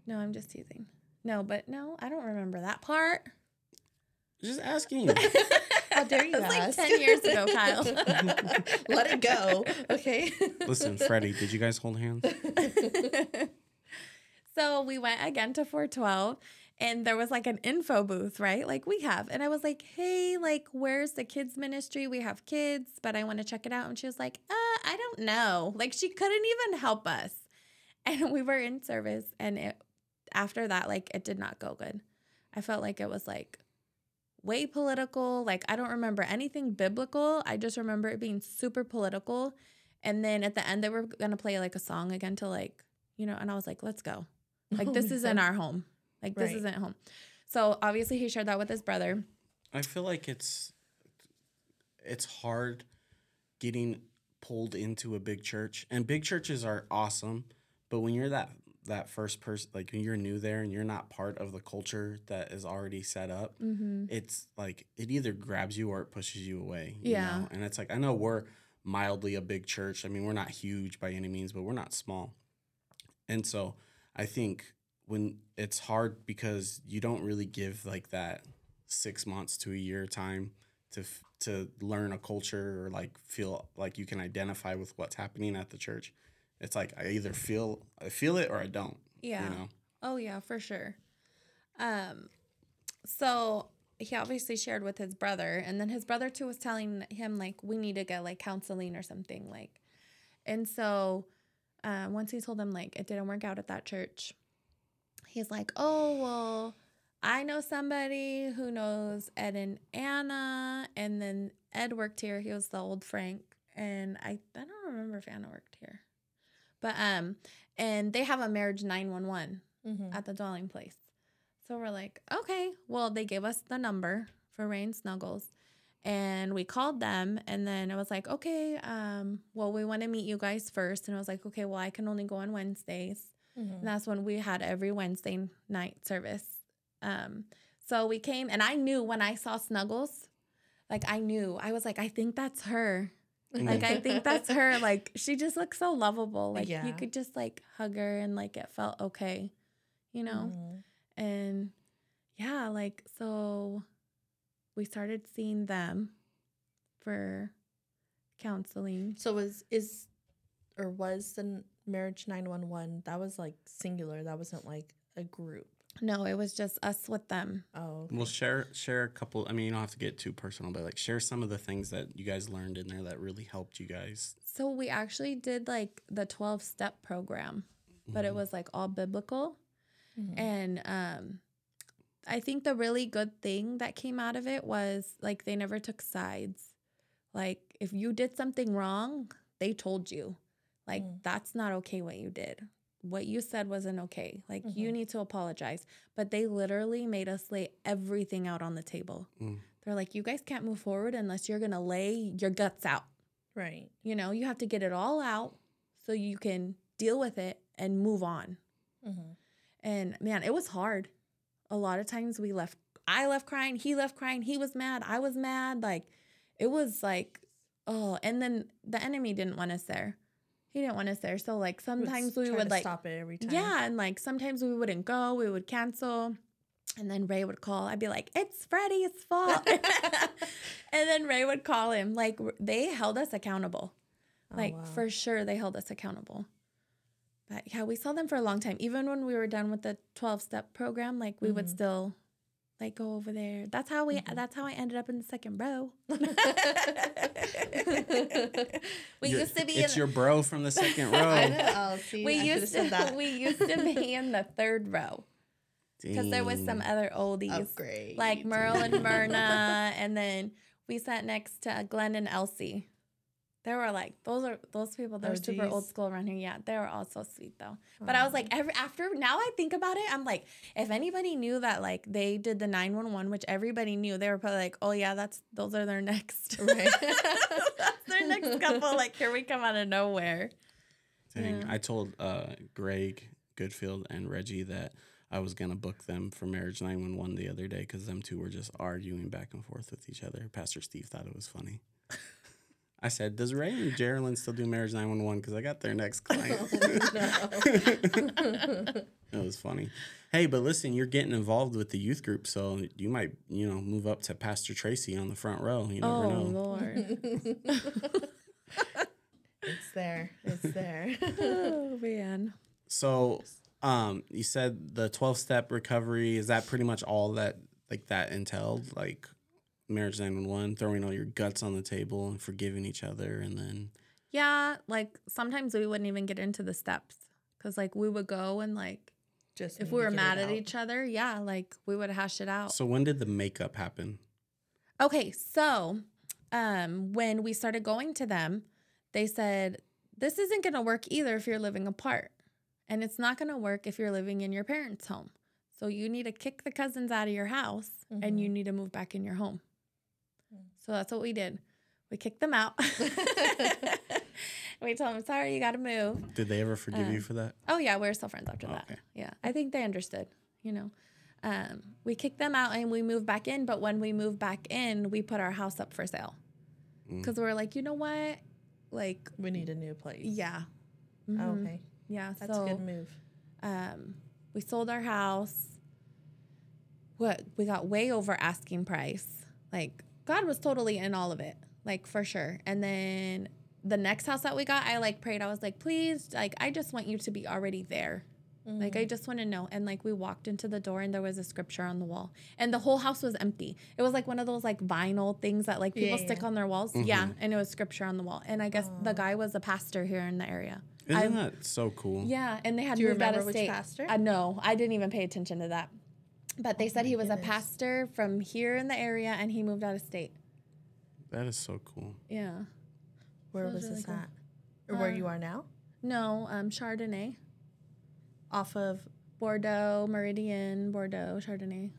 no, I'm just teasing. No, but no, I don't remember that part. Just asking. How dare you It was like ask? 10 years ago, Kyle. Let it go. Okay. Listen, Freddie, did you guys hold hands? so we went again to 412 and there was like an info booth, right? Like we have. And I was like, hey, like, where's the kids' ministry? We have kids, but I want to check it out. And she was like, uh, I don't know. Like, she couldn't even help us. And we were in service. And it, after that, like, it did not go good. I felt like it was like way political. Like, I don't remember anything biblical. I just remember it being super political. And then at the end, they were going to play like a song again to like, you know, and I was like, let's go. Like, Oh, this isn't man. our home. Like, this Right. isn't home. So obviously, he shared that with his brother. I feel like it's it's hard getting pulled into a big church. And big churches are awesome, but when you're that that first person like when you're new there and you're not part of the culture that is already set up, Mm-hmm. it's like it either grabs you or it pushes you away. you Yeah. know? And it's like I know we're mildly a big church. I mean, we're not huge by any means, but we're not small. And so I think when it's hard because you don't really give like that six months to a year time to to learn a culture or like feel like you can identify with what's happening at the church. It's like I either feel I feel it or I don't. Yeah. You know. Oh yeah, for sure. Um, so he obviously shared with his brother, and then his brother too was telling him like we need to get like counseling or something like, and so uh, once he told him like it didn't work out at that church, he's like, oh well, I know somebody who knows Ed and Anna, and then Ed worked here. He was the old Frank, and I I don't remember if Anna worked here, but um, and they have a marriage nine one one Mhm. at the dwelling place. So we're like, okay. Well, they gave us the number for Rain Snuggles. And we called them and then it was like, okay, um, well, we want to meet you guys first. And I was like, okay, well, I can only go on Wednesdays. Mhm. And that's when we had every Wednesday night service. Um, so we came and I knew when I saw Snuggles, like I knew, I was like, I think that's her. Like I think that's her. Like she just looks so lovable. Like Yeah. you could just like hug her and like it felt okay, you know? Mhm. And yeah, like so we started seeing them for counseling. So was is or was the marriage nine one one? That was like singular. That wasn't like a group. No, it was just us with them. Oh, okay. Well, share share a couple. I mean, you don't have to get too personal, but like share some of the things that you guys learned in there that really helped you guys. So we actually did like the 12 step program, but it Mhm. was like all biblical. Mhm. And um I think the really good thing that came out of it was like they never took sides. Like if you did something wrong, they told you. Like Mm. that's not okay what you did. What you said wasn't okay. Like you Mhm. need to apologize. But they literally made us lay everything out on the table. Mm. They're like, you guys can't move forward unless you're gonna lay your guts out. right. You know, you have to get it all out so you can deal with it and move on. Mm-hmm. And man, it was hard. A lot of times we left, I left crying, he left crying, he was mad, I was mad. Like, it was like, oh, and then the enemy didn't want us there. He didn't want us there. So like sometimes we would like stop it every time. yeah, and like sometimes we wouldn't go, we would cancel. And then Ray would call. I'd be like, "It's Freddie's fault." and then Ray would call him. Like they held us accountable. Oh, Like wow. for sure they held us accountable. But yeah, we saw them for a long time. Even when we were done with the 12 step program, like we would Mhm. still like go over there. That's how we mm-hmm. that's how I ended up in the second row. we Your- used to be It's in your bro from the second row. I know. Oh, see, we I used to that. we used to be in the third row because there was some other oldies upgrade. like Merle and Myrna, and then we sat next to Glenn and Elsie. They were like those are those people. They're super old school around here. Yeah, they were all so sweet though. But I was like, every after now I think about it, I'm like, if anybody knew that like they did the nine one one, which everybody knew, they were probably like, oh yeah, that's those are their next, Right. that's their next couple. Like here we come out of nowhere. Dang. Yeah. I told uh, Greg Goodfield and Reggie that I was gonna book them for Marriage 911 the other day because them two were just arguing back and forth with each other. Pastor Steve thought it was funny. I said, "Does Ray and Geraldine still do Marriage 911? Because I got their next client." it was funny. Hey, but listen, you're getting involved with the youth group, so you might, you know, move up to Pastor Tracie on the front row. You never oh know. Lord. it's there. It's there. oh man. So, um, you said the 12 step recovery, is that pretty much all that like that entailed? Like marriage 911, throwing all your guts on the table and forgiving each other and then Yeah, like sometimes we wouldn't even get into the steps because like we would go and like Just if we were mad at out. each other, yeah, like we would hash it out. So when did the makeup happen? Okay, so um when we started going to them, they said this isn't going to work either if you're living apart. And it's not going to work if you're living in your parents' home. So you need to kick the cousins out of your house and you need to move back in your home. Mm. So that's what we did. We kicked them out. we told them, sorry, you got to move. Did they ever forgive you Um, for that? Oh yeah, we're still friends after that. Yeah, I think they understood. You know, um, we kicked them out and we moved back in. But when we moved back in, we put our house up for sale Mm. because we were like, you know what, like, we need a new place. yeah, Oh, Mhm. okay. yeah. That's so a good move. um, we sold our house. What we got way over asking price. Like God was totally in all of it, like for sure. And then the next house that we got, I like prayed. I was like, please, like I just want you to be already there. Like I mm. just want to know. And like we walked into the door and there was a scripture on the wall. And the whole house was empty. It was like one of those like vinyl things that like people Yeah, stick yeah. on their walls. Mm-hmm. Yeah. And it was scripture on the wall. And I guess the guy was a pastor here in the area. Isn't I- that so cool? Yeah, and they had Do you moved out of which state. pastor? I know. I didn't even pay attention to that. But they Oh said he was a pastor from here in the area and he moved out of state. That is so cool. Yeah. Where That was was really this cool. at? Or where Uh, you are now? No, um Chardonnay. Off of Bordeaux, Meridian, Bordeaux, Chardonnay.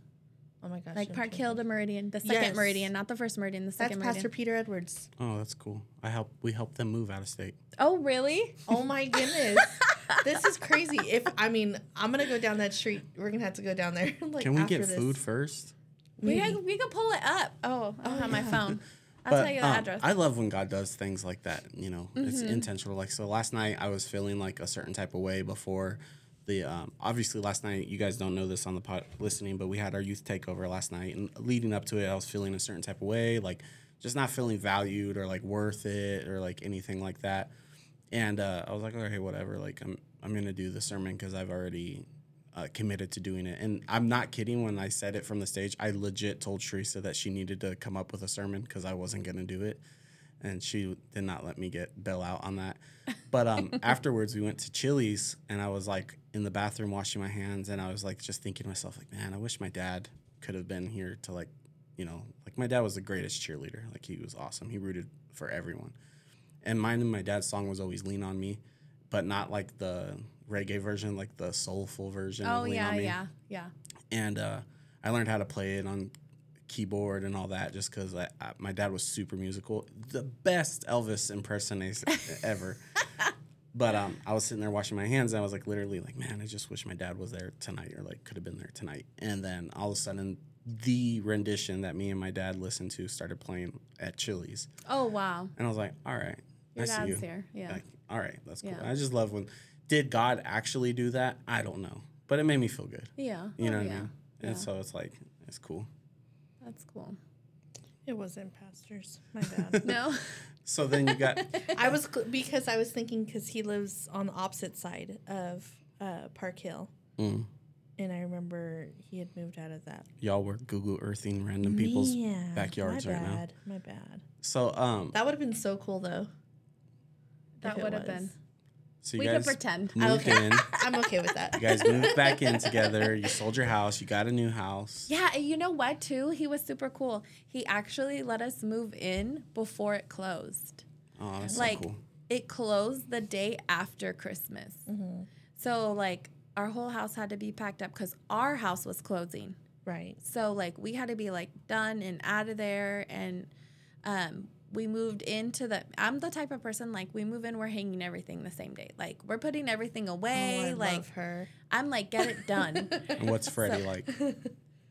oh my gosh. Like Park trying Hill to- to Meridian. The second Yes. Meridian, not the first Meridian, the second That's second Pastor Meridian. Peter Edwards. Oh, that's cool. I help we helped them move out of state. Oh, really? Oh my goodness. this is crazy. If I mean, I'm gonna go down that street. We're gonna have to go down there. like Can we after get this. food first? We Maybe. could, we could pull it up. Oh, I don't have my yeah. phone. I'll But, tell you the um, address. I love when God does things like that. You know, it's Mhm. intentional. Like so, last night I was feeling like a certain type of way before the. Um, obviously, last night you guys don't know this on the pod listening, but we had our youth takeover last night, and leading up to it, I was feeling a certain type of way, like just not feeling valued or like worth it or like anything like that. And uh, I was like, okay, whatever. Like I'm I'm gonna do the sermon because I've already uh, committed to doing it. And I'm not kidding when I said it from the stage. I legit told Teresa that she needed to come up with a sermon because I wasn't going to do it. And she did not let me get bail out on that. But um, afterwards, we went to Chili's and I was like in the bathroom washing my hands. And I was like just thinking to myself, like, man, I wish my dad could have been here to like, you know, like my dad was the greatest cheerleader. Like he was awesome. He rooted for everyone. And mine and my dad's song was always Lean on Me, but not like the reggae version, like the soulful version. oh, Lean yeah, on Me yeah, yeah. and uh, I learned how to play it on keyboard and all that just because my dad was super musical, the best Elvis impersonator ever. But um, I was sitting there washing my hands, and I was like, literally, like, man, I just wish my dad was there tonight, or like could have been there tonight. And then all of a sudden, the rendition that me and my dad listened to started playing at Chili's, Oh, wow. and I was like, all right, Your I see you. here. Yeah. Like, All right, that's cool. Yeah. I just love when did God actually do that? I don't know, but it made me feel good. Yeah. You know Oh, what I yeah. mean? Yeah. And so it's like it's cool. That's cool. It wasn't pastors. My bad. No. So then you got I was cl- because I was thinking because he lives on the opposite side of uh, Park Hill, mm, and I remember he had moved out of that. y'all were Google earthing random people's Man, backyards my right now. My bad, My bad. So um, That would have been so cool though. That would have been. so you we guys could pretend. moved Okay. in. I'm okay with that. You guys moved back in together. You sold your house. You got a new house. Yeah, and you know what too? He was super cool. He actually let us move in before it closed. Oh, that's like so cool. it closed the day after Christmas. Mm-hmm. So like our whole house had to be packed up because our house was closing. Right. So like we had to be like done and out of there and um we moved into the I'm the type of person like we move in we're hanging everything the same day. Like we're putting everything away oh, I like love her. I'm like get it done. And what's Freddie like?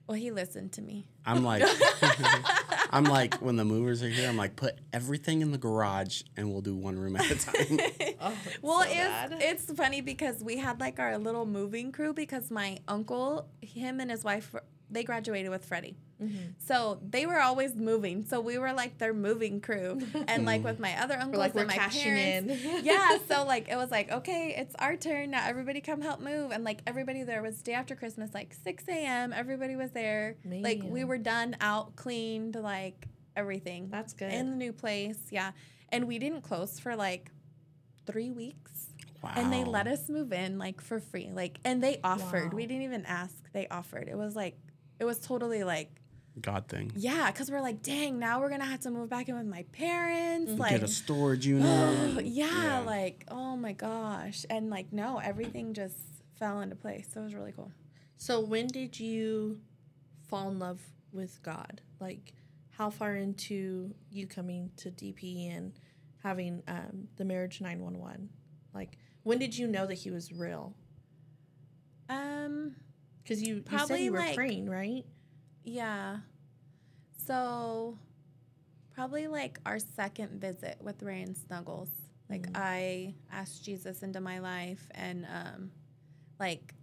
well, he listened to me. I'm like, I'm like when the movers are here. I'm like, put everything in the garage and we'll do one room at a time. Oh, Well, so it's it's funny because we had like our little moving crew because my uncle, him and his wife, they graduated with Freddie. Mhm. So they were always moving. So we were like their moving crew. And like with my other uncles We're like we're and my cashing parents. in. yeah, so like it was like, okay, it's our turn. Now everybody come help move. And like everybody there was day after Christmas, like 6 a.m. Everybody was there. Like we were done, out, cleaned, like everything That's good. in the new place. Yeah. And we didn't close for like three weeks. Wow. And they let us move in like for free. Like, and they offered. Wow. We didn't even ask. They offered. It was like, it was totally like, God thing. yeah, because we're like, dang, now we're going to have to move back in with my parents. Like, Get a storage unit. yeah, like, oh my gosh. And like, no, everything just fell into place. So it was really cool. So when did you fall in love with God? Like how far into you coming to DP and having um, the marriage 911? Like when did you know that he was real? Um, Because you, you said Probably, you were like- praying, right? Yeah. So probably like our second visit with Ray and Snuggles. Like Mhm. I asked Jesus into my life and um like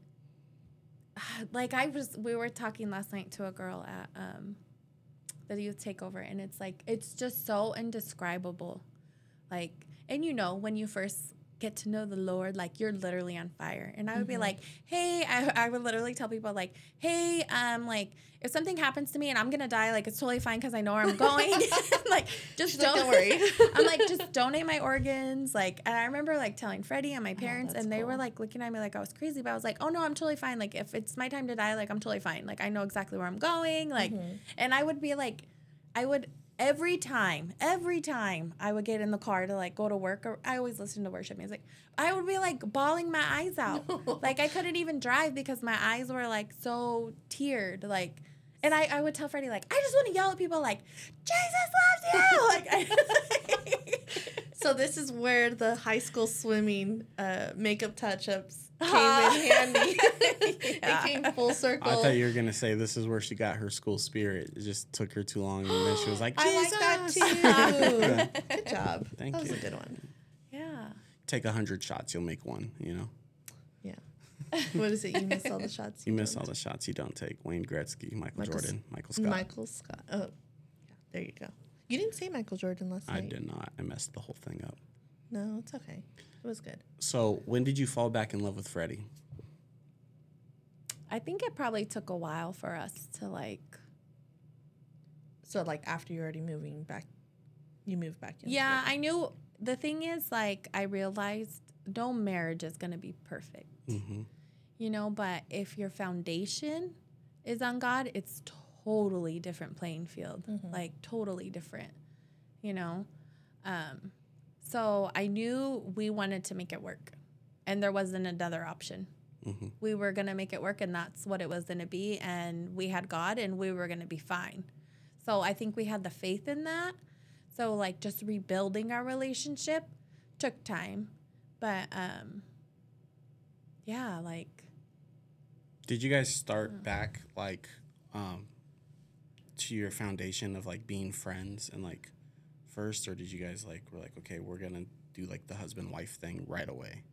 like I was we were talking last night to a girl at um the youth takeover and it's like it's just so indescribable. Like and you know when you first get to know the Lord, like you're literally on fire. And I would be Mhm. like, hey, I, I would literally tell people like, hey, um, like if something happens to me and I'm gonna die, like it's totally fine because I know where I'm going. like just don't, "Don't worry." I'm like, just donate my organs. Like, and I remember like telling Freddie and my parents, Oh, and they were like looking at me like I was crazy, but I was like, oh no, I'm totally fine. Like if it's my time to die, like I'm totally fine. Like I know exactly where I'm going. Like, Mhm. and I would be like, I would every time, every time I would get in the car to like go to work, or I always listen to worship music. I would be like bawling my eyes out. like I couldn't even drive because my eyes were like so teared. Like, and I, I would tell Freddie like, I just want to yell at people like, Jesus loves you. like, I, So this is where the high school swimming uh, makeup touch-ups came Ah. in handy. Yeah. it came full circle. I thought you were gonna say this is where she got her school spirit. It just took her too long, and then she was like, I like that "Jesus." too. Good job. Thank that was a good one. yeah. Take a hundred shots, you'll make one. You know, What is it? You miss all the shots. you miss all don't. the shots you don't take. Wayne Gretzky, Michael, Michael S- Jordan, Michael Scott. Michael Scott. Oh, yeah. There you go. You didn't say Michael Jordan last I night. I did not. I messed the whole thing up. No, it's okay. It was good. So when did you fall back in love with Freddie? I think it probably took a while for us to like. So like after you're already moving back, you moved back in. Yeah, I knew. The thing is, like, I realized no marriage is gonna be perfect, Mm-hmm. You know. But if your foundation is on God, it's totally different playing field. Mhm. Like totally different, you know. Um, so I knew we wanted to make it work, and there wasn't another option. Mm-hmm. we were going to make it work and that's what it was going to be and we had god and we were going to be fine so i think we had the faith in that so like just rebuilding our relationship took time but um yeah like Did you guys start back like um to your foundation of like being friends and like first or did you guys like were like okay we're gonna do like the husband wife thing right away?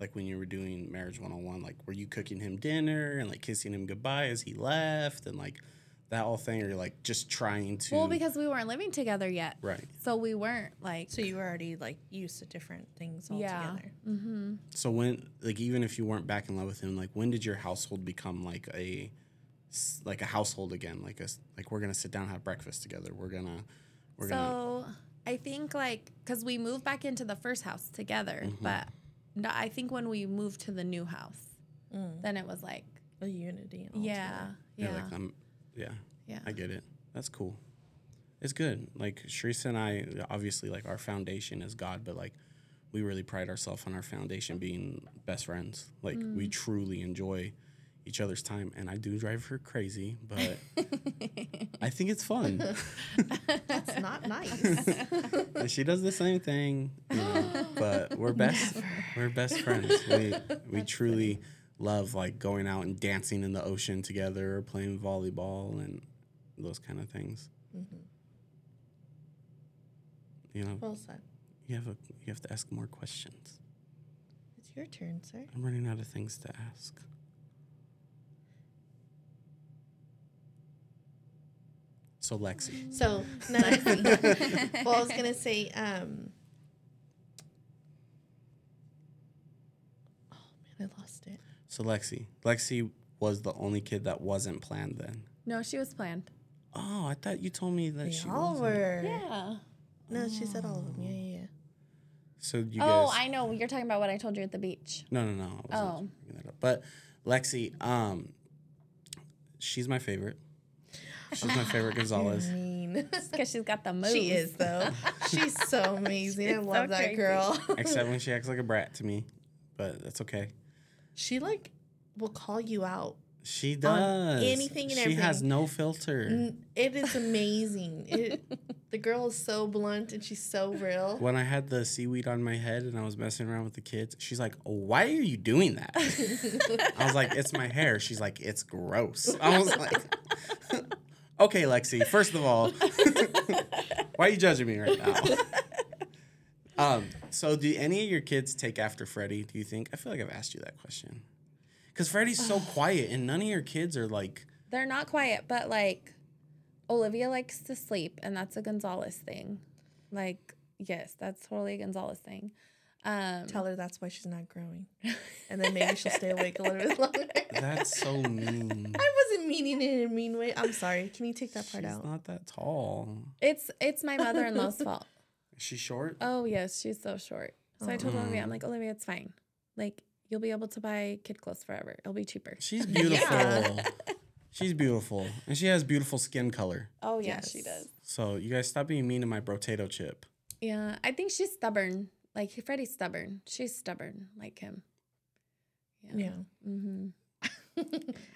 Like when you were doing marriage 101, like were you cooking him dinner and like kissing him goodbye as he left and like that whole thing or you're like just trying to Well, because we weren't living together yet. Right. So we weren't like So you were already like used to different things yeah. altogether. Mm-hmm. So when like even if you weren't back in love with him, like when did your household become like a like a household again? Like a s- like we're gonna sit down and have breakfast together. We're gonna we're gonna So I think like because we moved back into the first house together, Mm-hmm. but no, I think when we moved to the new house, Mm. then it was like A unity. And all yeah, together. yeah, yeah, like I'm yeah, yeah. I get it. That's cool. It's good. Like Cherissa and I, obviously, like our foundation is God, but like we really pride ourselves on our foundation being best friends. Like mm. we truly enjoy each other's time, and I do drive her crazy, but I think it's fun. That's not nice. And she does the same thing, you know, but we're best. We're best friends. We we truly love like going out and dancing in the ocean together, or playing volleyball, and those kind of things. You know, well said. you have a you have to ask more questions. It's your turn, sir. I'm running out of things to ask. So Lexi, So well, I was gonna say, um, oh man, I lost it. So Lexi, Lexi was the only kid that wasn't planned then. No, she was planned. Oh, I thought you told me that They she all wasn't. were. Yeah. No, she said all of them. Yeah, yeah, yeah. So you guys. oh, guys. I know. You're talking about what I told you at the beach. No, no, no. I wasn't Oh. bringing that up. But Lexi, um, she's my favorite. She's my favorite Gonzalez. Mean. Because she's got the moves. she is though. She's so amazing. I love so that crazy. girl. Except when she acts like a brat to me, but that's okay. She like will call you out. She does anything and everything. She has no filter. It is amazing. It, the girl is so blunt and she's so real. When I had the seaweed on my head and I was messing around with the kids, she's like, "Why are you doing that?" I was like, "It's my hair." She's like, "It's gross." I was like, "Okay, Lexi. First of all, why are you judging me right now?" Um. So, do any of your kids take after Freddie? Do you think? I feel like I've asked you that question. Because Freddie's so quiet, and none of your kids are like. They're not quiet, but like Olivia likes to sleep, and that's a Gonzalez thing. Like, yes, that's totally a Gonzalez thing. Um, Tell her that's why she's not growing. And then maybe she'll stay awake a little bit longer. That's so mean. I wasn't meaning it in a mean way. I'm sorry. Can you take that part She's out? not that tall. it's it's my mother in law's fault. Is she short? Oh yes, she's so short. So I told Olivia, I'm like, Olivia, it's fine. Like you'll be able to buy kid clothes forever. It'll be cheaper. She's beautiful. Yeah. She's beautiful. And she has beautiful skin color. Oh yeah, she does. So you guys stop being mean to my potato chip. Yeah, I think she's stubborn. Like Freddie's stubborn. She's stubborn like him. Yeah. Mm-hmm.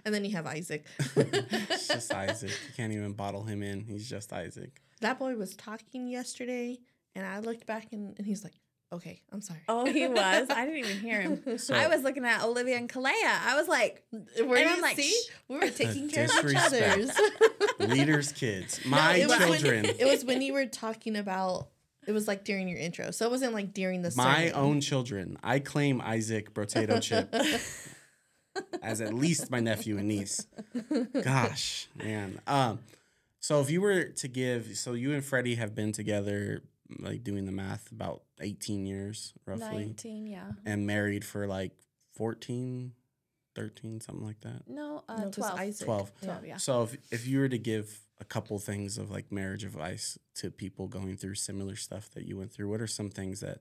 and then you have Isaac. It's just Isaac. You can't even bottle him in. He's just Isaac. that boy was talking yesterday, and I looked back and, and he's like, okay, I'm sorry. Oh, he was. I didn't even hear him. So I was looking at Olivia and Kalea. I was like, Were And you I'm like, see? We were taking care of each disrespect. other's. leaders' kids. No, My it was when- children. it was when you were talking about. It was like during your intro, so it wasn't like during the. My sermon. own children. I claim Isaac potato chip as at least my nephew and niece. Gosh, man. Um, so if you were to give, so you and Freddie have been together, like doing the math, about 18 years roughly. 19, yeah. and married for like 14 13 something like that No, uh, No, 'cause 12. Isaac. 12 12, yeah. so if, if you were to give a couple things of like marriage advice to people going through similar stuff that you went through what are some things that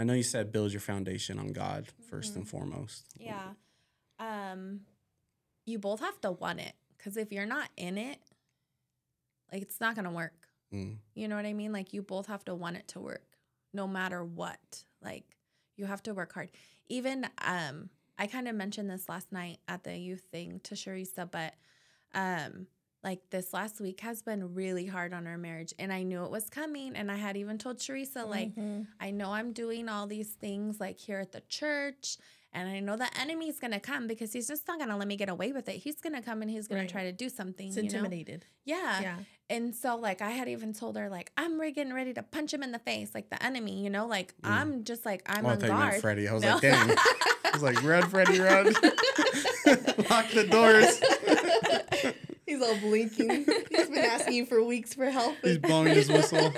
i know you said build your foundation on god 1st and foremost Yeah. Um, you both have to want it because if you're not in it, like it's not gonna work. Mm. You know what I mean? Like you both have to want it to work, no matter what. Like you have to work hard. Even um, I kind of mentioned this last night at the youth thing to Cherissa, but um, like this last week has been really hard on our marriage, and I knew it was coming, and I had even told Cherissa like. Mhm. I know I'm doing all these things like here at the church And I know the enemy's gonna come because he's just not gonna let me get away with it. He's gonna come and he's gonna Right. try to do something. It's you know? intimidated. Yeah. Yeah. And so like I had even told her like I'm re- getting ready to punch him in the face, like the enemy, you know, like Mm. I'm just like I'm oh, I on thought you meant guard. Freddie. I was No. like, dang. I was like, run, Freddie, run. Lock the doors. He's all blinking. He's been asking you for weeks for help. He's blowing his whistle.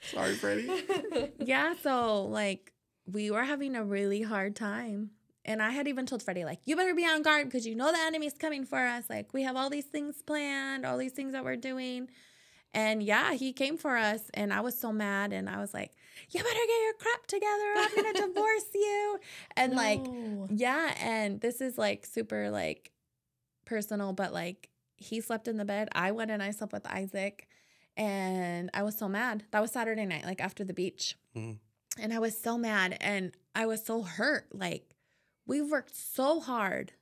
Sorry, Freddie. yeah, so like we were having a really hard time. And I had even told Freddie, like, you better be on guard because you know the enemy's coming for us. Like, we have all these things planned, all these things that we're doing. And yeah, he came for us. And I was so mad. And I was like, you better get your crap together. or I'm going to divorce you. And like, yeah. And this is like super like personal, but like he slept in the bed. I went and I slept with Isaac. And I was so mad. That was Saturday night, like after the beach. Mhm. And I was so mad and I was so hurt. Like, we worked so hard.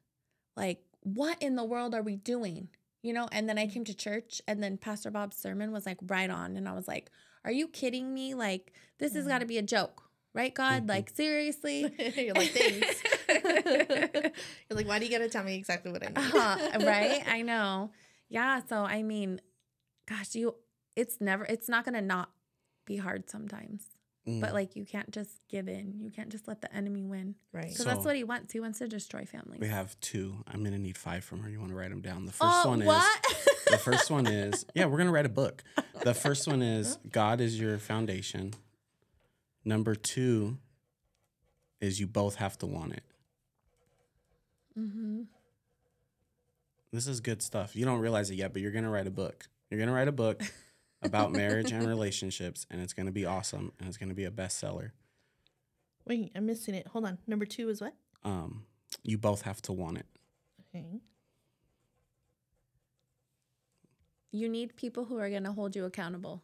Like, what in the world are we doing? You know? And then I came to church and then Pastor Bob's sermon was like right on. And I was like, are you kidding me? Like, this has got to be a joke, right, God? Mhm. Like, seriously? You're like, thanks. You're like, why do you gotta tell me exactly what I need? uh-huh, right? I know. Yeah. So, I mean, gosh, you, it's never, it's not going to not be hard sometimes. Mm. But like, you can't just give in. You can't just let the enemy win. Right. Because that's what he wants. He wants to destroy families. we have two. I'm gonna need five from her. You want to write them down? The first Oh, one is the first one is yeah. We're gonna write a book. The first one is God is your foundation. Number two is you both have to want it. mm-hmm. This is good stuff. You don't realize it yet, but you're gonna write a book. You're gonna write a book about marriage and relationships, and it's gonna be awesome, and it's gonna be a bestseller. Wait, I'm missing it. Hold on. Number two is what? Um, you both have to want it. Okay. You need people who are going to hold you accountable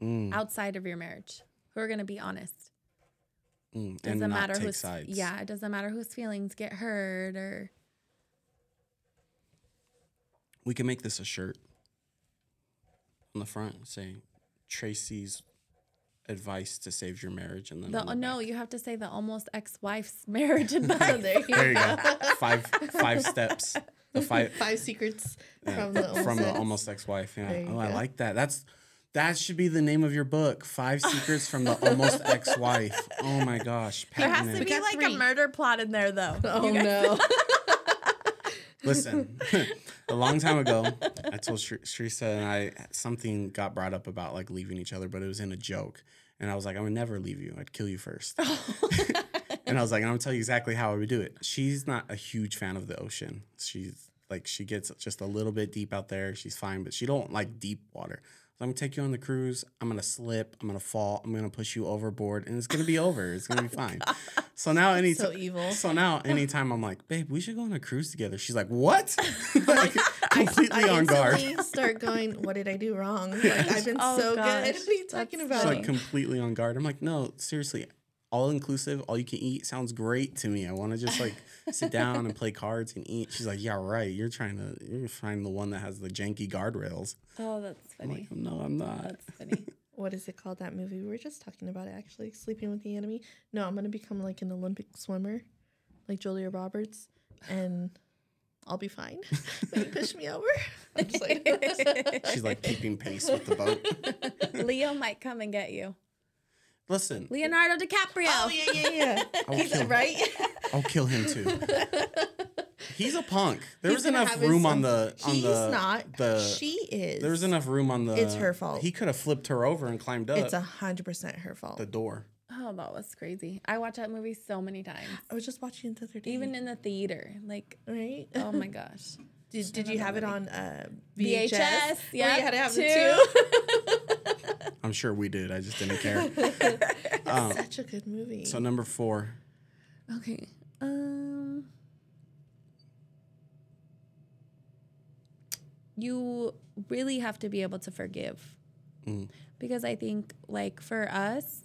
Mm, outside of your marriage, who are going to be honest. mm, Doesn't and not matter take who's sides. yeah. It doesn't matter whose feelings get hurt or We can make this a shirt on the front say Tracie's advice to save your marriage, and then the the oh, no. back- You have to say the almost ex-wife's marriage advice. there you There you go. go. Five five steps. The five Five secrets yeah, from the almost from the ex. almost ex-wife. Yeah. There you Oh, I like that. That's that should be the name of your book. Five secrets from the almost ex-wife. Oh my gosh. There has to it. be like three. a murder plot in there, though. Oh no. Listen, a long time ago, I told Shri- and I something got brought up about like leaving each other, but it was in a joke. And I was like, I would never leave you. I'd kill you first. Oh. and I was like, I'm gonna tell you exactly how I would do it. She's not a huge fan of the ocean. She's like, she gets just a little bit deep out there. She's fine, but she don't like deep water. So I'm gonna take you on the cruise. I'm gonna slip. I'm gonna fall. I'm gonna push you overboard, and it's gonna be over. It's gonna be oh fine. So now, any so evil. so now, anytime I'm like, babe, we should go on a cruise together. She's like, what? like, completely I on guard. start going, what did I do wrong? Like I've been Oh, so gosh. good. What are you talking about? She's like completely on guard. I'm like, no, seriously, all inclusive, all you can eat sounds great to me. I want to just like sit down and play cards and eat. She's like, yeah, right. You're trying to, you're find the one that has the janky guardrails. Oh, that's I'm funny. like, no, I'm not. That's funny. what is it called? That movie? We were just talking about it actually. Sleeping with the enemy. No, I'm gonna become like an Olympic swimmer, like Julia Roberts, and I'll be fine. Will you push me over? I'm just like, She's like keeping pace with the boat. Leo might come and get you. Listen, Leonardo DiCaprio. oh yeah, yeah, yeah. I'll He's kill, right. I'll kill him too. He's a punk. There He's was gonna enough have his room on own- the on He's the not. the she is. There was enough room on the. It's her fault. He could have flipped her over and climbed up It's a hundred percent her fault. the door. Oh, that was crazy. I watched that movie so many times. I was just watching it the other day. Even in the theater. Like, right. oh my gosh. Did, did you have it on uh, VHS. VHS? Yeah. Where you had to have the two. I'm sure we did. I just didn't care. Um, Such a good movie. so number four, Okay. Um you really have to be able to forgive. Mm. Because I think like for us,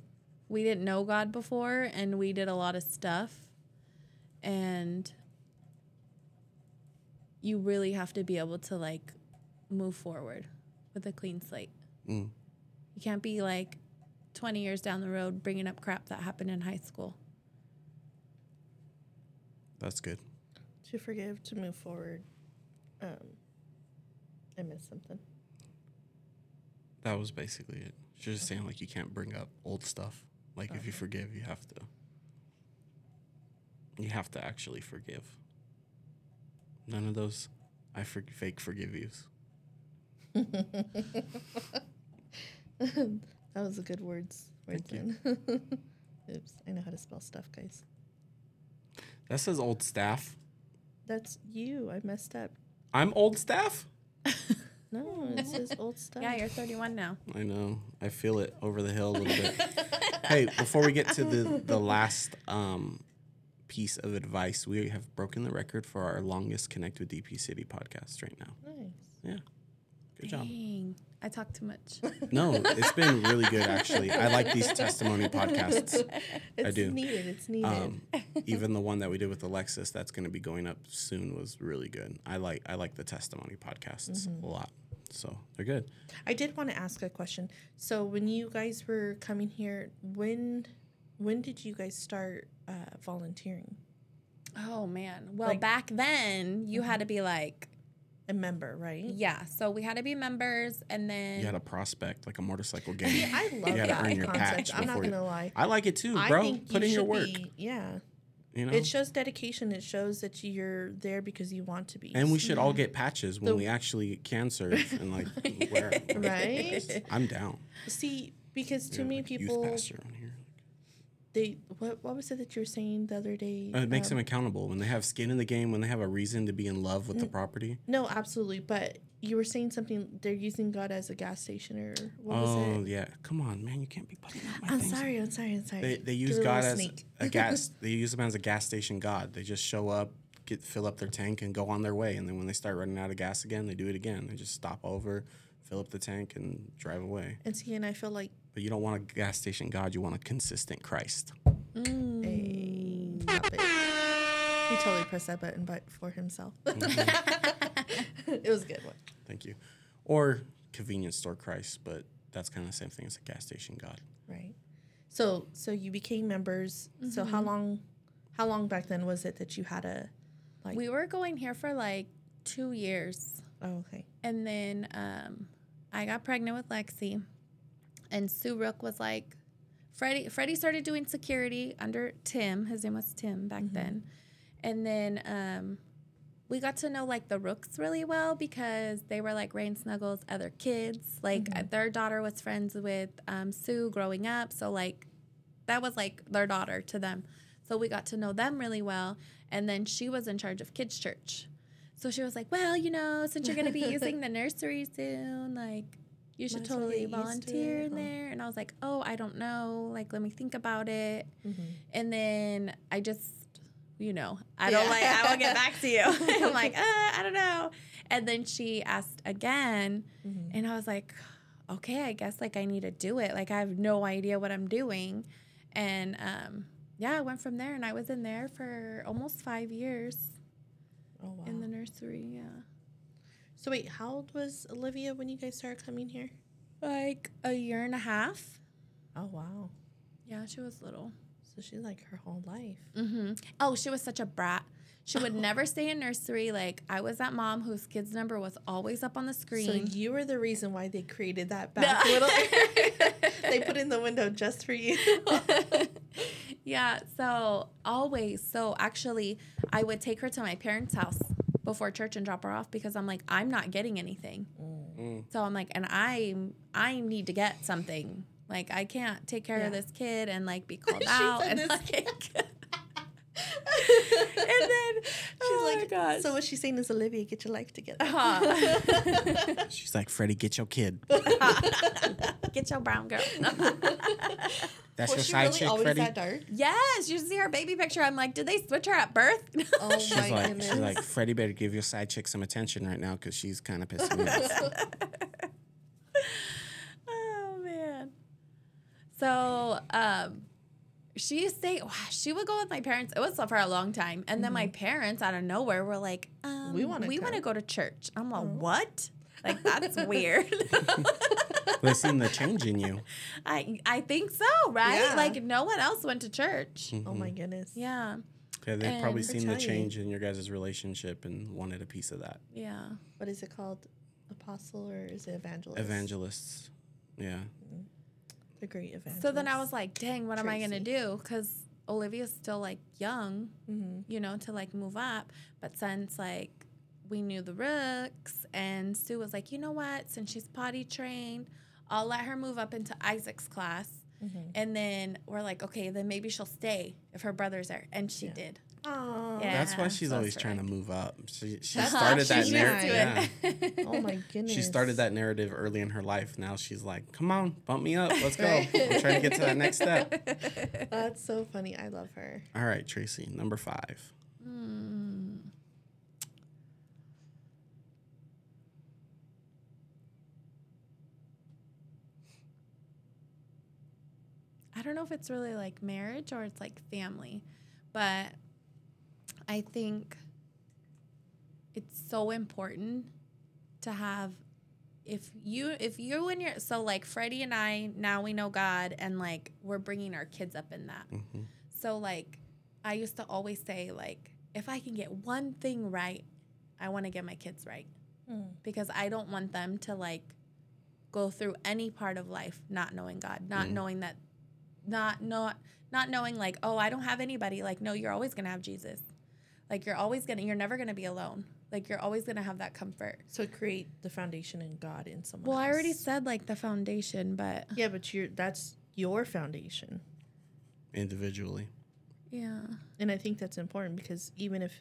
we didn't know God before and we did a lot of stuff and you really have to be able to like move forward with a clean slate. Mm. You can't be like 20 years down the road bringing up crap that happened in high school. That's good. To forgive, to move forward. Um, I missed something. That was basically it. She's just saying like you can't bring up old stuff. Like if you forgive, you have to. You have to actually forgive. None of those, I for, fake forgive yous. that was a good words. words Thank then. Oops, I know how to spell stuff, guys. That says old staff. That's you. I messed up. I'm old staff. No, it says old stuff. Yeah, you're 31 now. I know. I feel it over the hill a little bit. hey, before we get to the the last um, piece of advice, we have broken the record for our longest Connect with DP City podcast right now. nice. Yeah, good job. Dang, I talk too much. No, it's been really good actually. I like these testimony podcasts. It's do. needed. It's needed. Um, even the one that we did with Alexis, that's going to be going up soon, was really good. I like I like the testimony podcasts a lot, so they're good. I did want to ask a question. So when you guys were coming here, when when did you guys start uh, volunteering? Oh man. Well, Like- back then you had to be like, A member, right? yeah. So we had to be members, and then You had a prospect like a motorcycle game. I love You gotta earn your concept. patch I'm not gonna lie. I like it too, I bro. think Put you in your work. be- yeah, You know, it shows dedication. It shows that you're there because you want to be. and we should all get patches when The- we actually can serve and like wear. 'em. right. I'm down. See, because too You're many like youth people pastor on here. They what what was it that you were saying the other day? Uh, It makes Um, them accountable when they have skin in the game, when they have a reason to be in love with the property. No, absolutely. But you were saying something. They're using God as a gas station, or what was oh yeah, come on, man! You can't be putting I'm sorry. I'm sorry. I'm sorry. They, they use it God as sneak. a gas. they use them as a gas station god. They just show up, get fill up their tank, and go on their way. And then when they start running out of gas again, they do it again. They just stop over, fill up the tank, and drive away. And see, and I feel like But you don't want a gas station god. You want a consistent Christ. Mm. a puppet. He totally pressed that button, but for himself. it was a good one. Thank you. Or convenience store Christ, but that's kind of the same thing as a gas station god. Right. So, so you became members. So how Mm-hmm. long, how long back then was it that you had a, like? we were going here for like two years. oh, okay. And then um, I got pregnant with Lexi, and Sue Rook was like, Freddie. Freddie started doing security under Tim. His name was Tim back then, and then um, we got to know like the Rooks really well because they were like Rain Snuggles' other kids. Like uh, their daughter was friends with um, Sue growing up, so like that was like their daughter to them. So we got to know them really well, and then she was in charge of kids church. So she was like, "Well, you know, since you're going to be using the nursery soon, like you should totally to volunteer in there." And I was like, "Oh, I don't know. Like let me think about it." Mm-hmm. And then I just, you know, I don't Yeah. like I will get back to you. I'm like, uh, I don't know. And then she asked again, Mhm. and I was like, okay, I guess like I need to do it. Like I have no idea what I'm doing. And um yeah, I went from there and I was in there for almost five years Oh wow. in the nursery. Yeah. So wait, how old was Olivia when you guys started coming here? Like a year and a half. Oh wow. Yeah, she was little. So she's like her whole life. Mm-hmm. Oh, she was such a brat. She would never stay in nursery. Like I was that mom whose kid's number was always up on the screen. So you were the reason why they created that back little area. they put in the window just for you. yeah, so always. So actually, I would take her to my parents' house before church and drop her off because I'm like, I'm not getting anything. Mm. So I'm like, and I I need to get something. Like I can't take care of this kid and like be called out said and this like. kid. and then She's oh like, gosh. so what she's saying is, Olivia, get your life together. Huh. She's like, Freddie, get your kid. Get your brown girl. That's Was your she side really chick, always Freddie. that dark? yes, you see her baby picture. I'm like, did they switch her at birth? Oh She's my like, goodness. she's like, Freddie better give your side chick some attention right now because she's kind of pissing me off. oh man. So um she used to say wow, she would go with my parents. It was for a long time. And then my mm-hmm. parents out of nowhere were like, um, We wanna we want to go." go to church. I'm like, mm-hmm. what? Like that's weird. they seen the change in you. I I think so, right? Yeah. Like no one else went to church. Mm-hmm. oh my goodness. Yeah. Okay, they've And probably seen the change in your guys' relationship and wanted a piece of that. Yeah. What is it called? Apostle or is it evangelist? Evangelists. Yeah. The great evangelist. So then I was like, dang, what am I gonna do? Because Olivia's still like young, hmm you know, to like move up. But since like we knew the Rooks and Sue was like, you know what? Since she's potty trained, I'll let her move up into Isaac's class. hmm And then we're like, okay, then maybe she'll stay if her brother's there. And she Yeah. did. Oh, Yeah. That's why she's so always trying to move up. She, she started that narrative. Yeah. oh my goodness. She started that narrative early in her life. Now she's like, come on, bump me up. Let's go. Right. I'm trying to get to that next step. That's so funny. I love her. All right, Tracie, number five. Hmm. I don't know if it's really like marriage or it's like family, but I think it's so important to have if you if you and your so like Freddie and I now we know God and like we're bringing our kids up in that. hmm So like I used to always say like if I can get one thing right, I want to get my kids right Mm. because I don't want them to like go through any part of life not knowing God, not Mm. knowing that not not not knowing like oh, I don't have anybody. Like no, you're always going to have Jesus. Like you're always going to you're never going to be alone. Like you're always going to have that comfort. So create the foundation in God in someone. Well, I already said like the foundation, but Yeah, but you're that's your foundation. Individually. yeah. And I think that's important because even if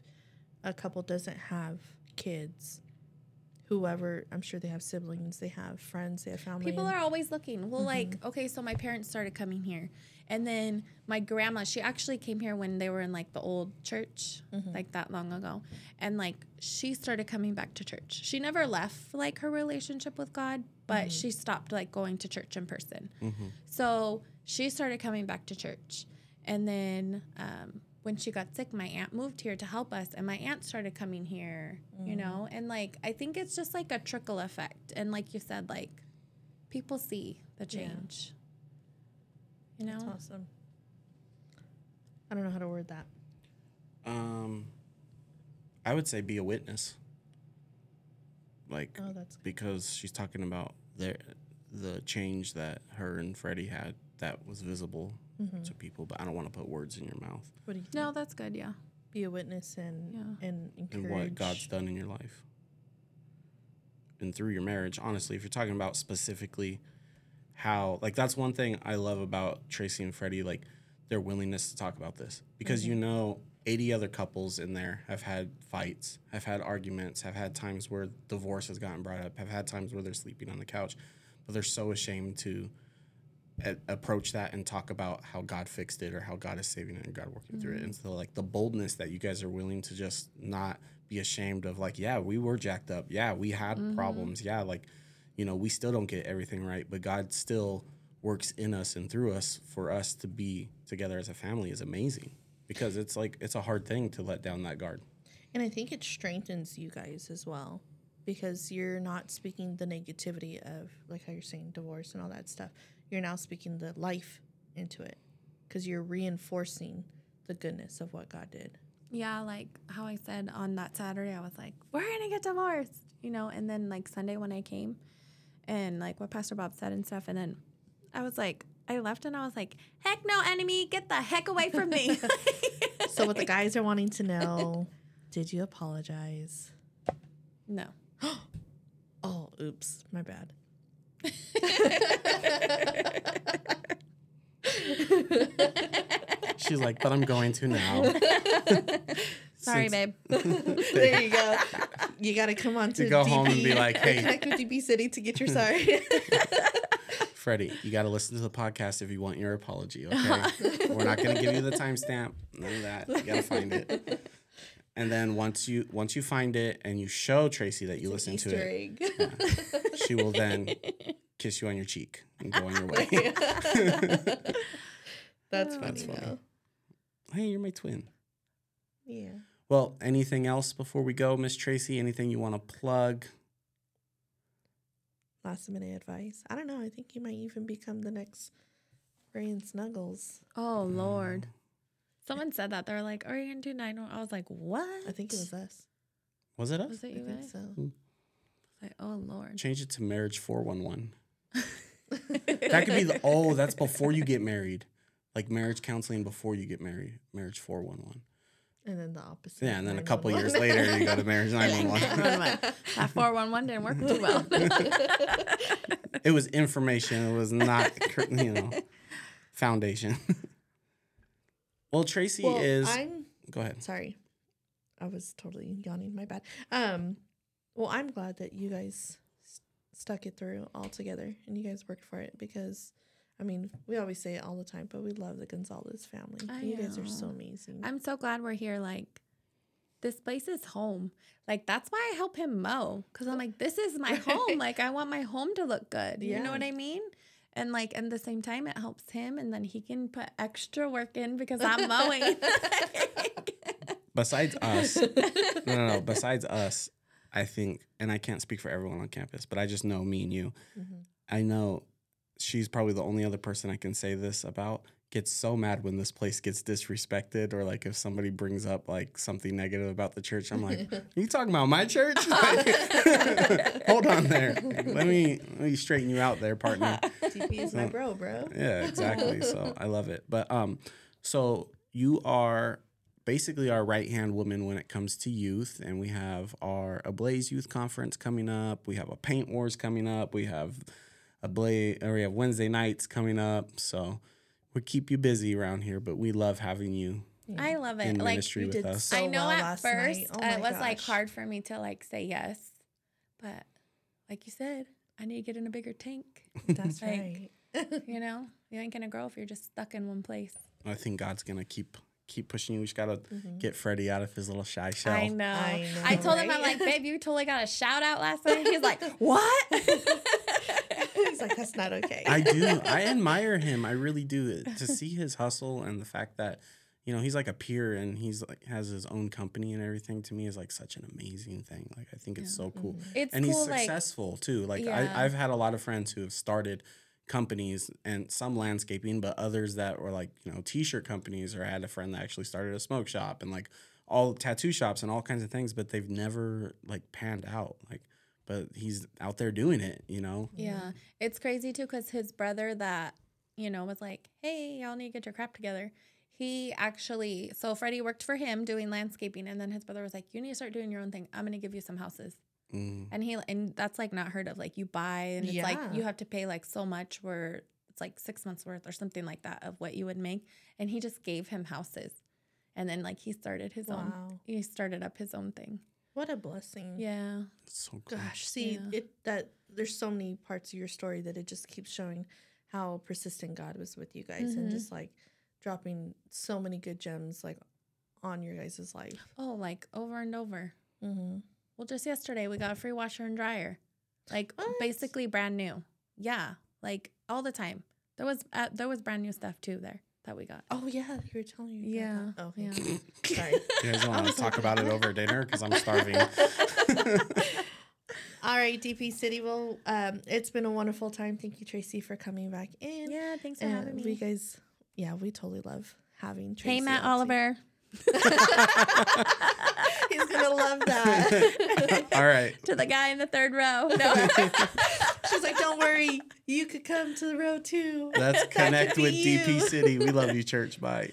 a couple doesn't have kids, whoever, I'm sure they have siblings, they have friends, they have family. People are always looking. Well, like, okay, so my parents started coming here. And then my grandma, she actually came here when they were in like the old church, like that long ago. And like she started coming back to church. She never left like her relationship with God, but she stopped like going to church in person. hmm So she started coming back to church. And then um, when she got sick, my aunt moved here to help us, and my aunt started coming here, you know? And like, I think it's just like a trickle effect. And like you said, like, people see the Yeah. change. You know? That's awesome. I don't know how to word that. Um, I would say be a witness. Like, Oh, that's because she's talking about their the change that her and Freddie had that was visible Mhm. to people, but I don't want to put words in your mouth What do you think? No, that's good. Yeah. Be a witness and Yeah. and encourage. and what God's done in your life. And through your marriage, honestly, if you're talking about specifically how like that's one thing I love about Tracie and Freddie, like their willingness to talk about this. Because you know 80 other couples in there have had fights, have had arguments, have had times where divorce has gotten brought up, have had times where they're sleeping on the couch, but they're so ashamed to a- approach that and talk about how God fixed it or how God is saving it and God working through it. Mm-hmm. And so like the boldness that you guys are willing to just not be ashamed of like, yeah, we were jacked up. Yeah, we had mm-hmm. problems. Yeah, like, you know, we still don't get everything right, but God still works in us and through us for us to be together as a family is amazing. Because it's like it's a hard thing to let down that guard. And I think it strengthens you guys as well because you're not speaking the negativity of, like how you're saying, divorce and all that stuff. You're now speaking the life into it because you're reinforcing the goodness of what God did. Yeah, like how I said on that Saturday, I was like, we're going to get divorced, you know? And then like Sunday when I came and like what Pastor Bob said and stuff. And then I was like, I left and I was like, heck no, enemy, get the heck away from me. So, what the guys are wanting to know did you apologize? no. Oh, oops, my bad. She's like, but I'm going to now. Sorry, babe. there you go. You got to come on to You go home and DP be like, hey. connect with DP City to get your sorry. Freddie, you got to listen to the podcast if you want your apology, okay? We're not going to give you the timestamp. None of that. You got to find it. And then once you once you find it and you show Tracie that you listen to it, egg. she will then kiss you on your cheek and go on your way. That's funny. That's funny. though. hey, you're my twin. Yeah. Well, anything else before we go, Miss Tracie? Anything you want to plug? Last minute advice. I don't know. I think you might even become the next Ray and Snuggles. Oh, um, Lord. Someone said that. They're like, Are you going to do 9 I was like, What? I think it was us. Was it us? Was it I you think guys? so. Hmm. Like, oh, Lord. Change it to marriage 411. That could be the oh, that's before you get married. Like marriage counseling before you get married. Marriage 411. And then the opposite. Yeah, and then a couple years later you go to marriage 911. that 411 didn't work too well. it was information. It was not, you know, foundation. Well, Tracie well, is. I'm go ahead. sorry. I was totally yawning. My bad. Um, well, I'm glad that you guys s- stuck it through all together and you guys worked for it because, I mean, we always say it all the time, but we love the Gonzalez family. I you guys are so amazing. I'm so glad we're here. Like, this place is home. Like, that's why I help him mow. Cause I'm like, this is my home. Like, I want my home to look good. You know what I mean? And like, at the same time, it helps him. And then he can put extra work in because I'm mowing. Besides us, no, no, no. Besides us, I think, and I can't speak for everyone on campus, but I just know me and you. Mhm. I know she's probably the only other person I can say this about. Gets so mad when this place gets disrespected, or like if somebody brings up like something negative about the church. I'm like, are you talking about my church? Like, hold on there. Let me let me straighten you out there, partner. DP is my bro, bro. Yeah, exactly. So I love it. But um, so you are basically our right hand woman when it comes to youth, and we have our Ablaze Youth Conference coming up. We have a Paint Wars coming up. We have a Blaze, or we have Wednesday nights coming up. So we keep you busy around here, but we love having you I love it. in Like, ministry you with did us. so I know well at first. Oh it my was like hard for me to like say yes, but like you said, I need to get in a bigger tank. That's Like, right. You know, you ain't gonna grow if you're just stuck in one place. I think God's gonna keep keep pushing you. We just gotta Mhm. get Freddie out of his little shy shell. I know. I I, know, told him, I'm like, babe, you totally got a shout out last night. He's like, what? He's like, that's not okay. I do. I admire him. I really do. To see his hustle and the fact that, you know, he's like a peer and he's like has his own company and everything to me is like such an amazing thing. Like I think it's so cool. Mm-hmm. It's And cool, he's like, successful too. Like Yeah. I, I've had a lot of friends who have started companies and some landscaping, but others that were like, you know, t-shirt companies or I had a friend that actually started a smoke shop and like all tattoo shops and all kinds of things, but they've never like panned out. Like but he's out there doing it, you know? yeah. It's crazy too, because his brother that, you know, was like, hey, y'all need to get your crap together. He actually, so Freddie worked for him doing landscaping, and then his brother was like, you need to start doing your own thing. I'm going to give you some houses. Mm. And he, and that's like not heard of. Like you buy, and it's like you have to pay like so much where it's like six months worth or something like that of what you would make. And he just gave him houses. And then like he started his own, he started up his own thing. What a blessing. Yeah. It's so cool. Gosh, see Yeah. it that there's so many parts of your story that it just keeps showing how persistent God was with you guys and Mhm. just like dropping so many good gems like on your guys' life. Oh, like over and over. Mm-hmm. Well, just yesterday we got a free washer and dryer, like What? basically brand new. Yeah, like all the time. There was uh, there was brand new stuff too there that we got. Oh yeah, you were telling me. Yeah, Oh, yeah. okay. Sorry. You guys want to talk like, about it over dinner because I'm starving. All right, DP City. Well, um, it's been a wonderful time. Thank you, Tracie, for coming back in. Yeah, thanks for And having we guys, yeah, we totally love having Tracie. Hey, Matt. Oliver. He's gonna love that. All right. to the guy in the third row. No. She's like, "Don't worry, you could come to the road too." Let's That connect with DP. City. We love you, church. Bye.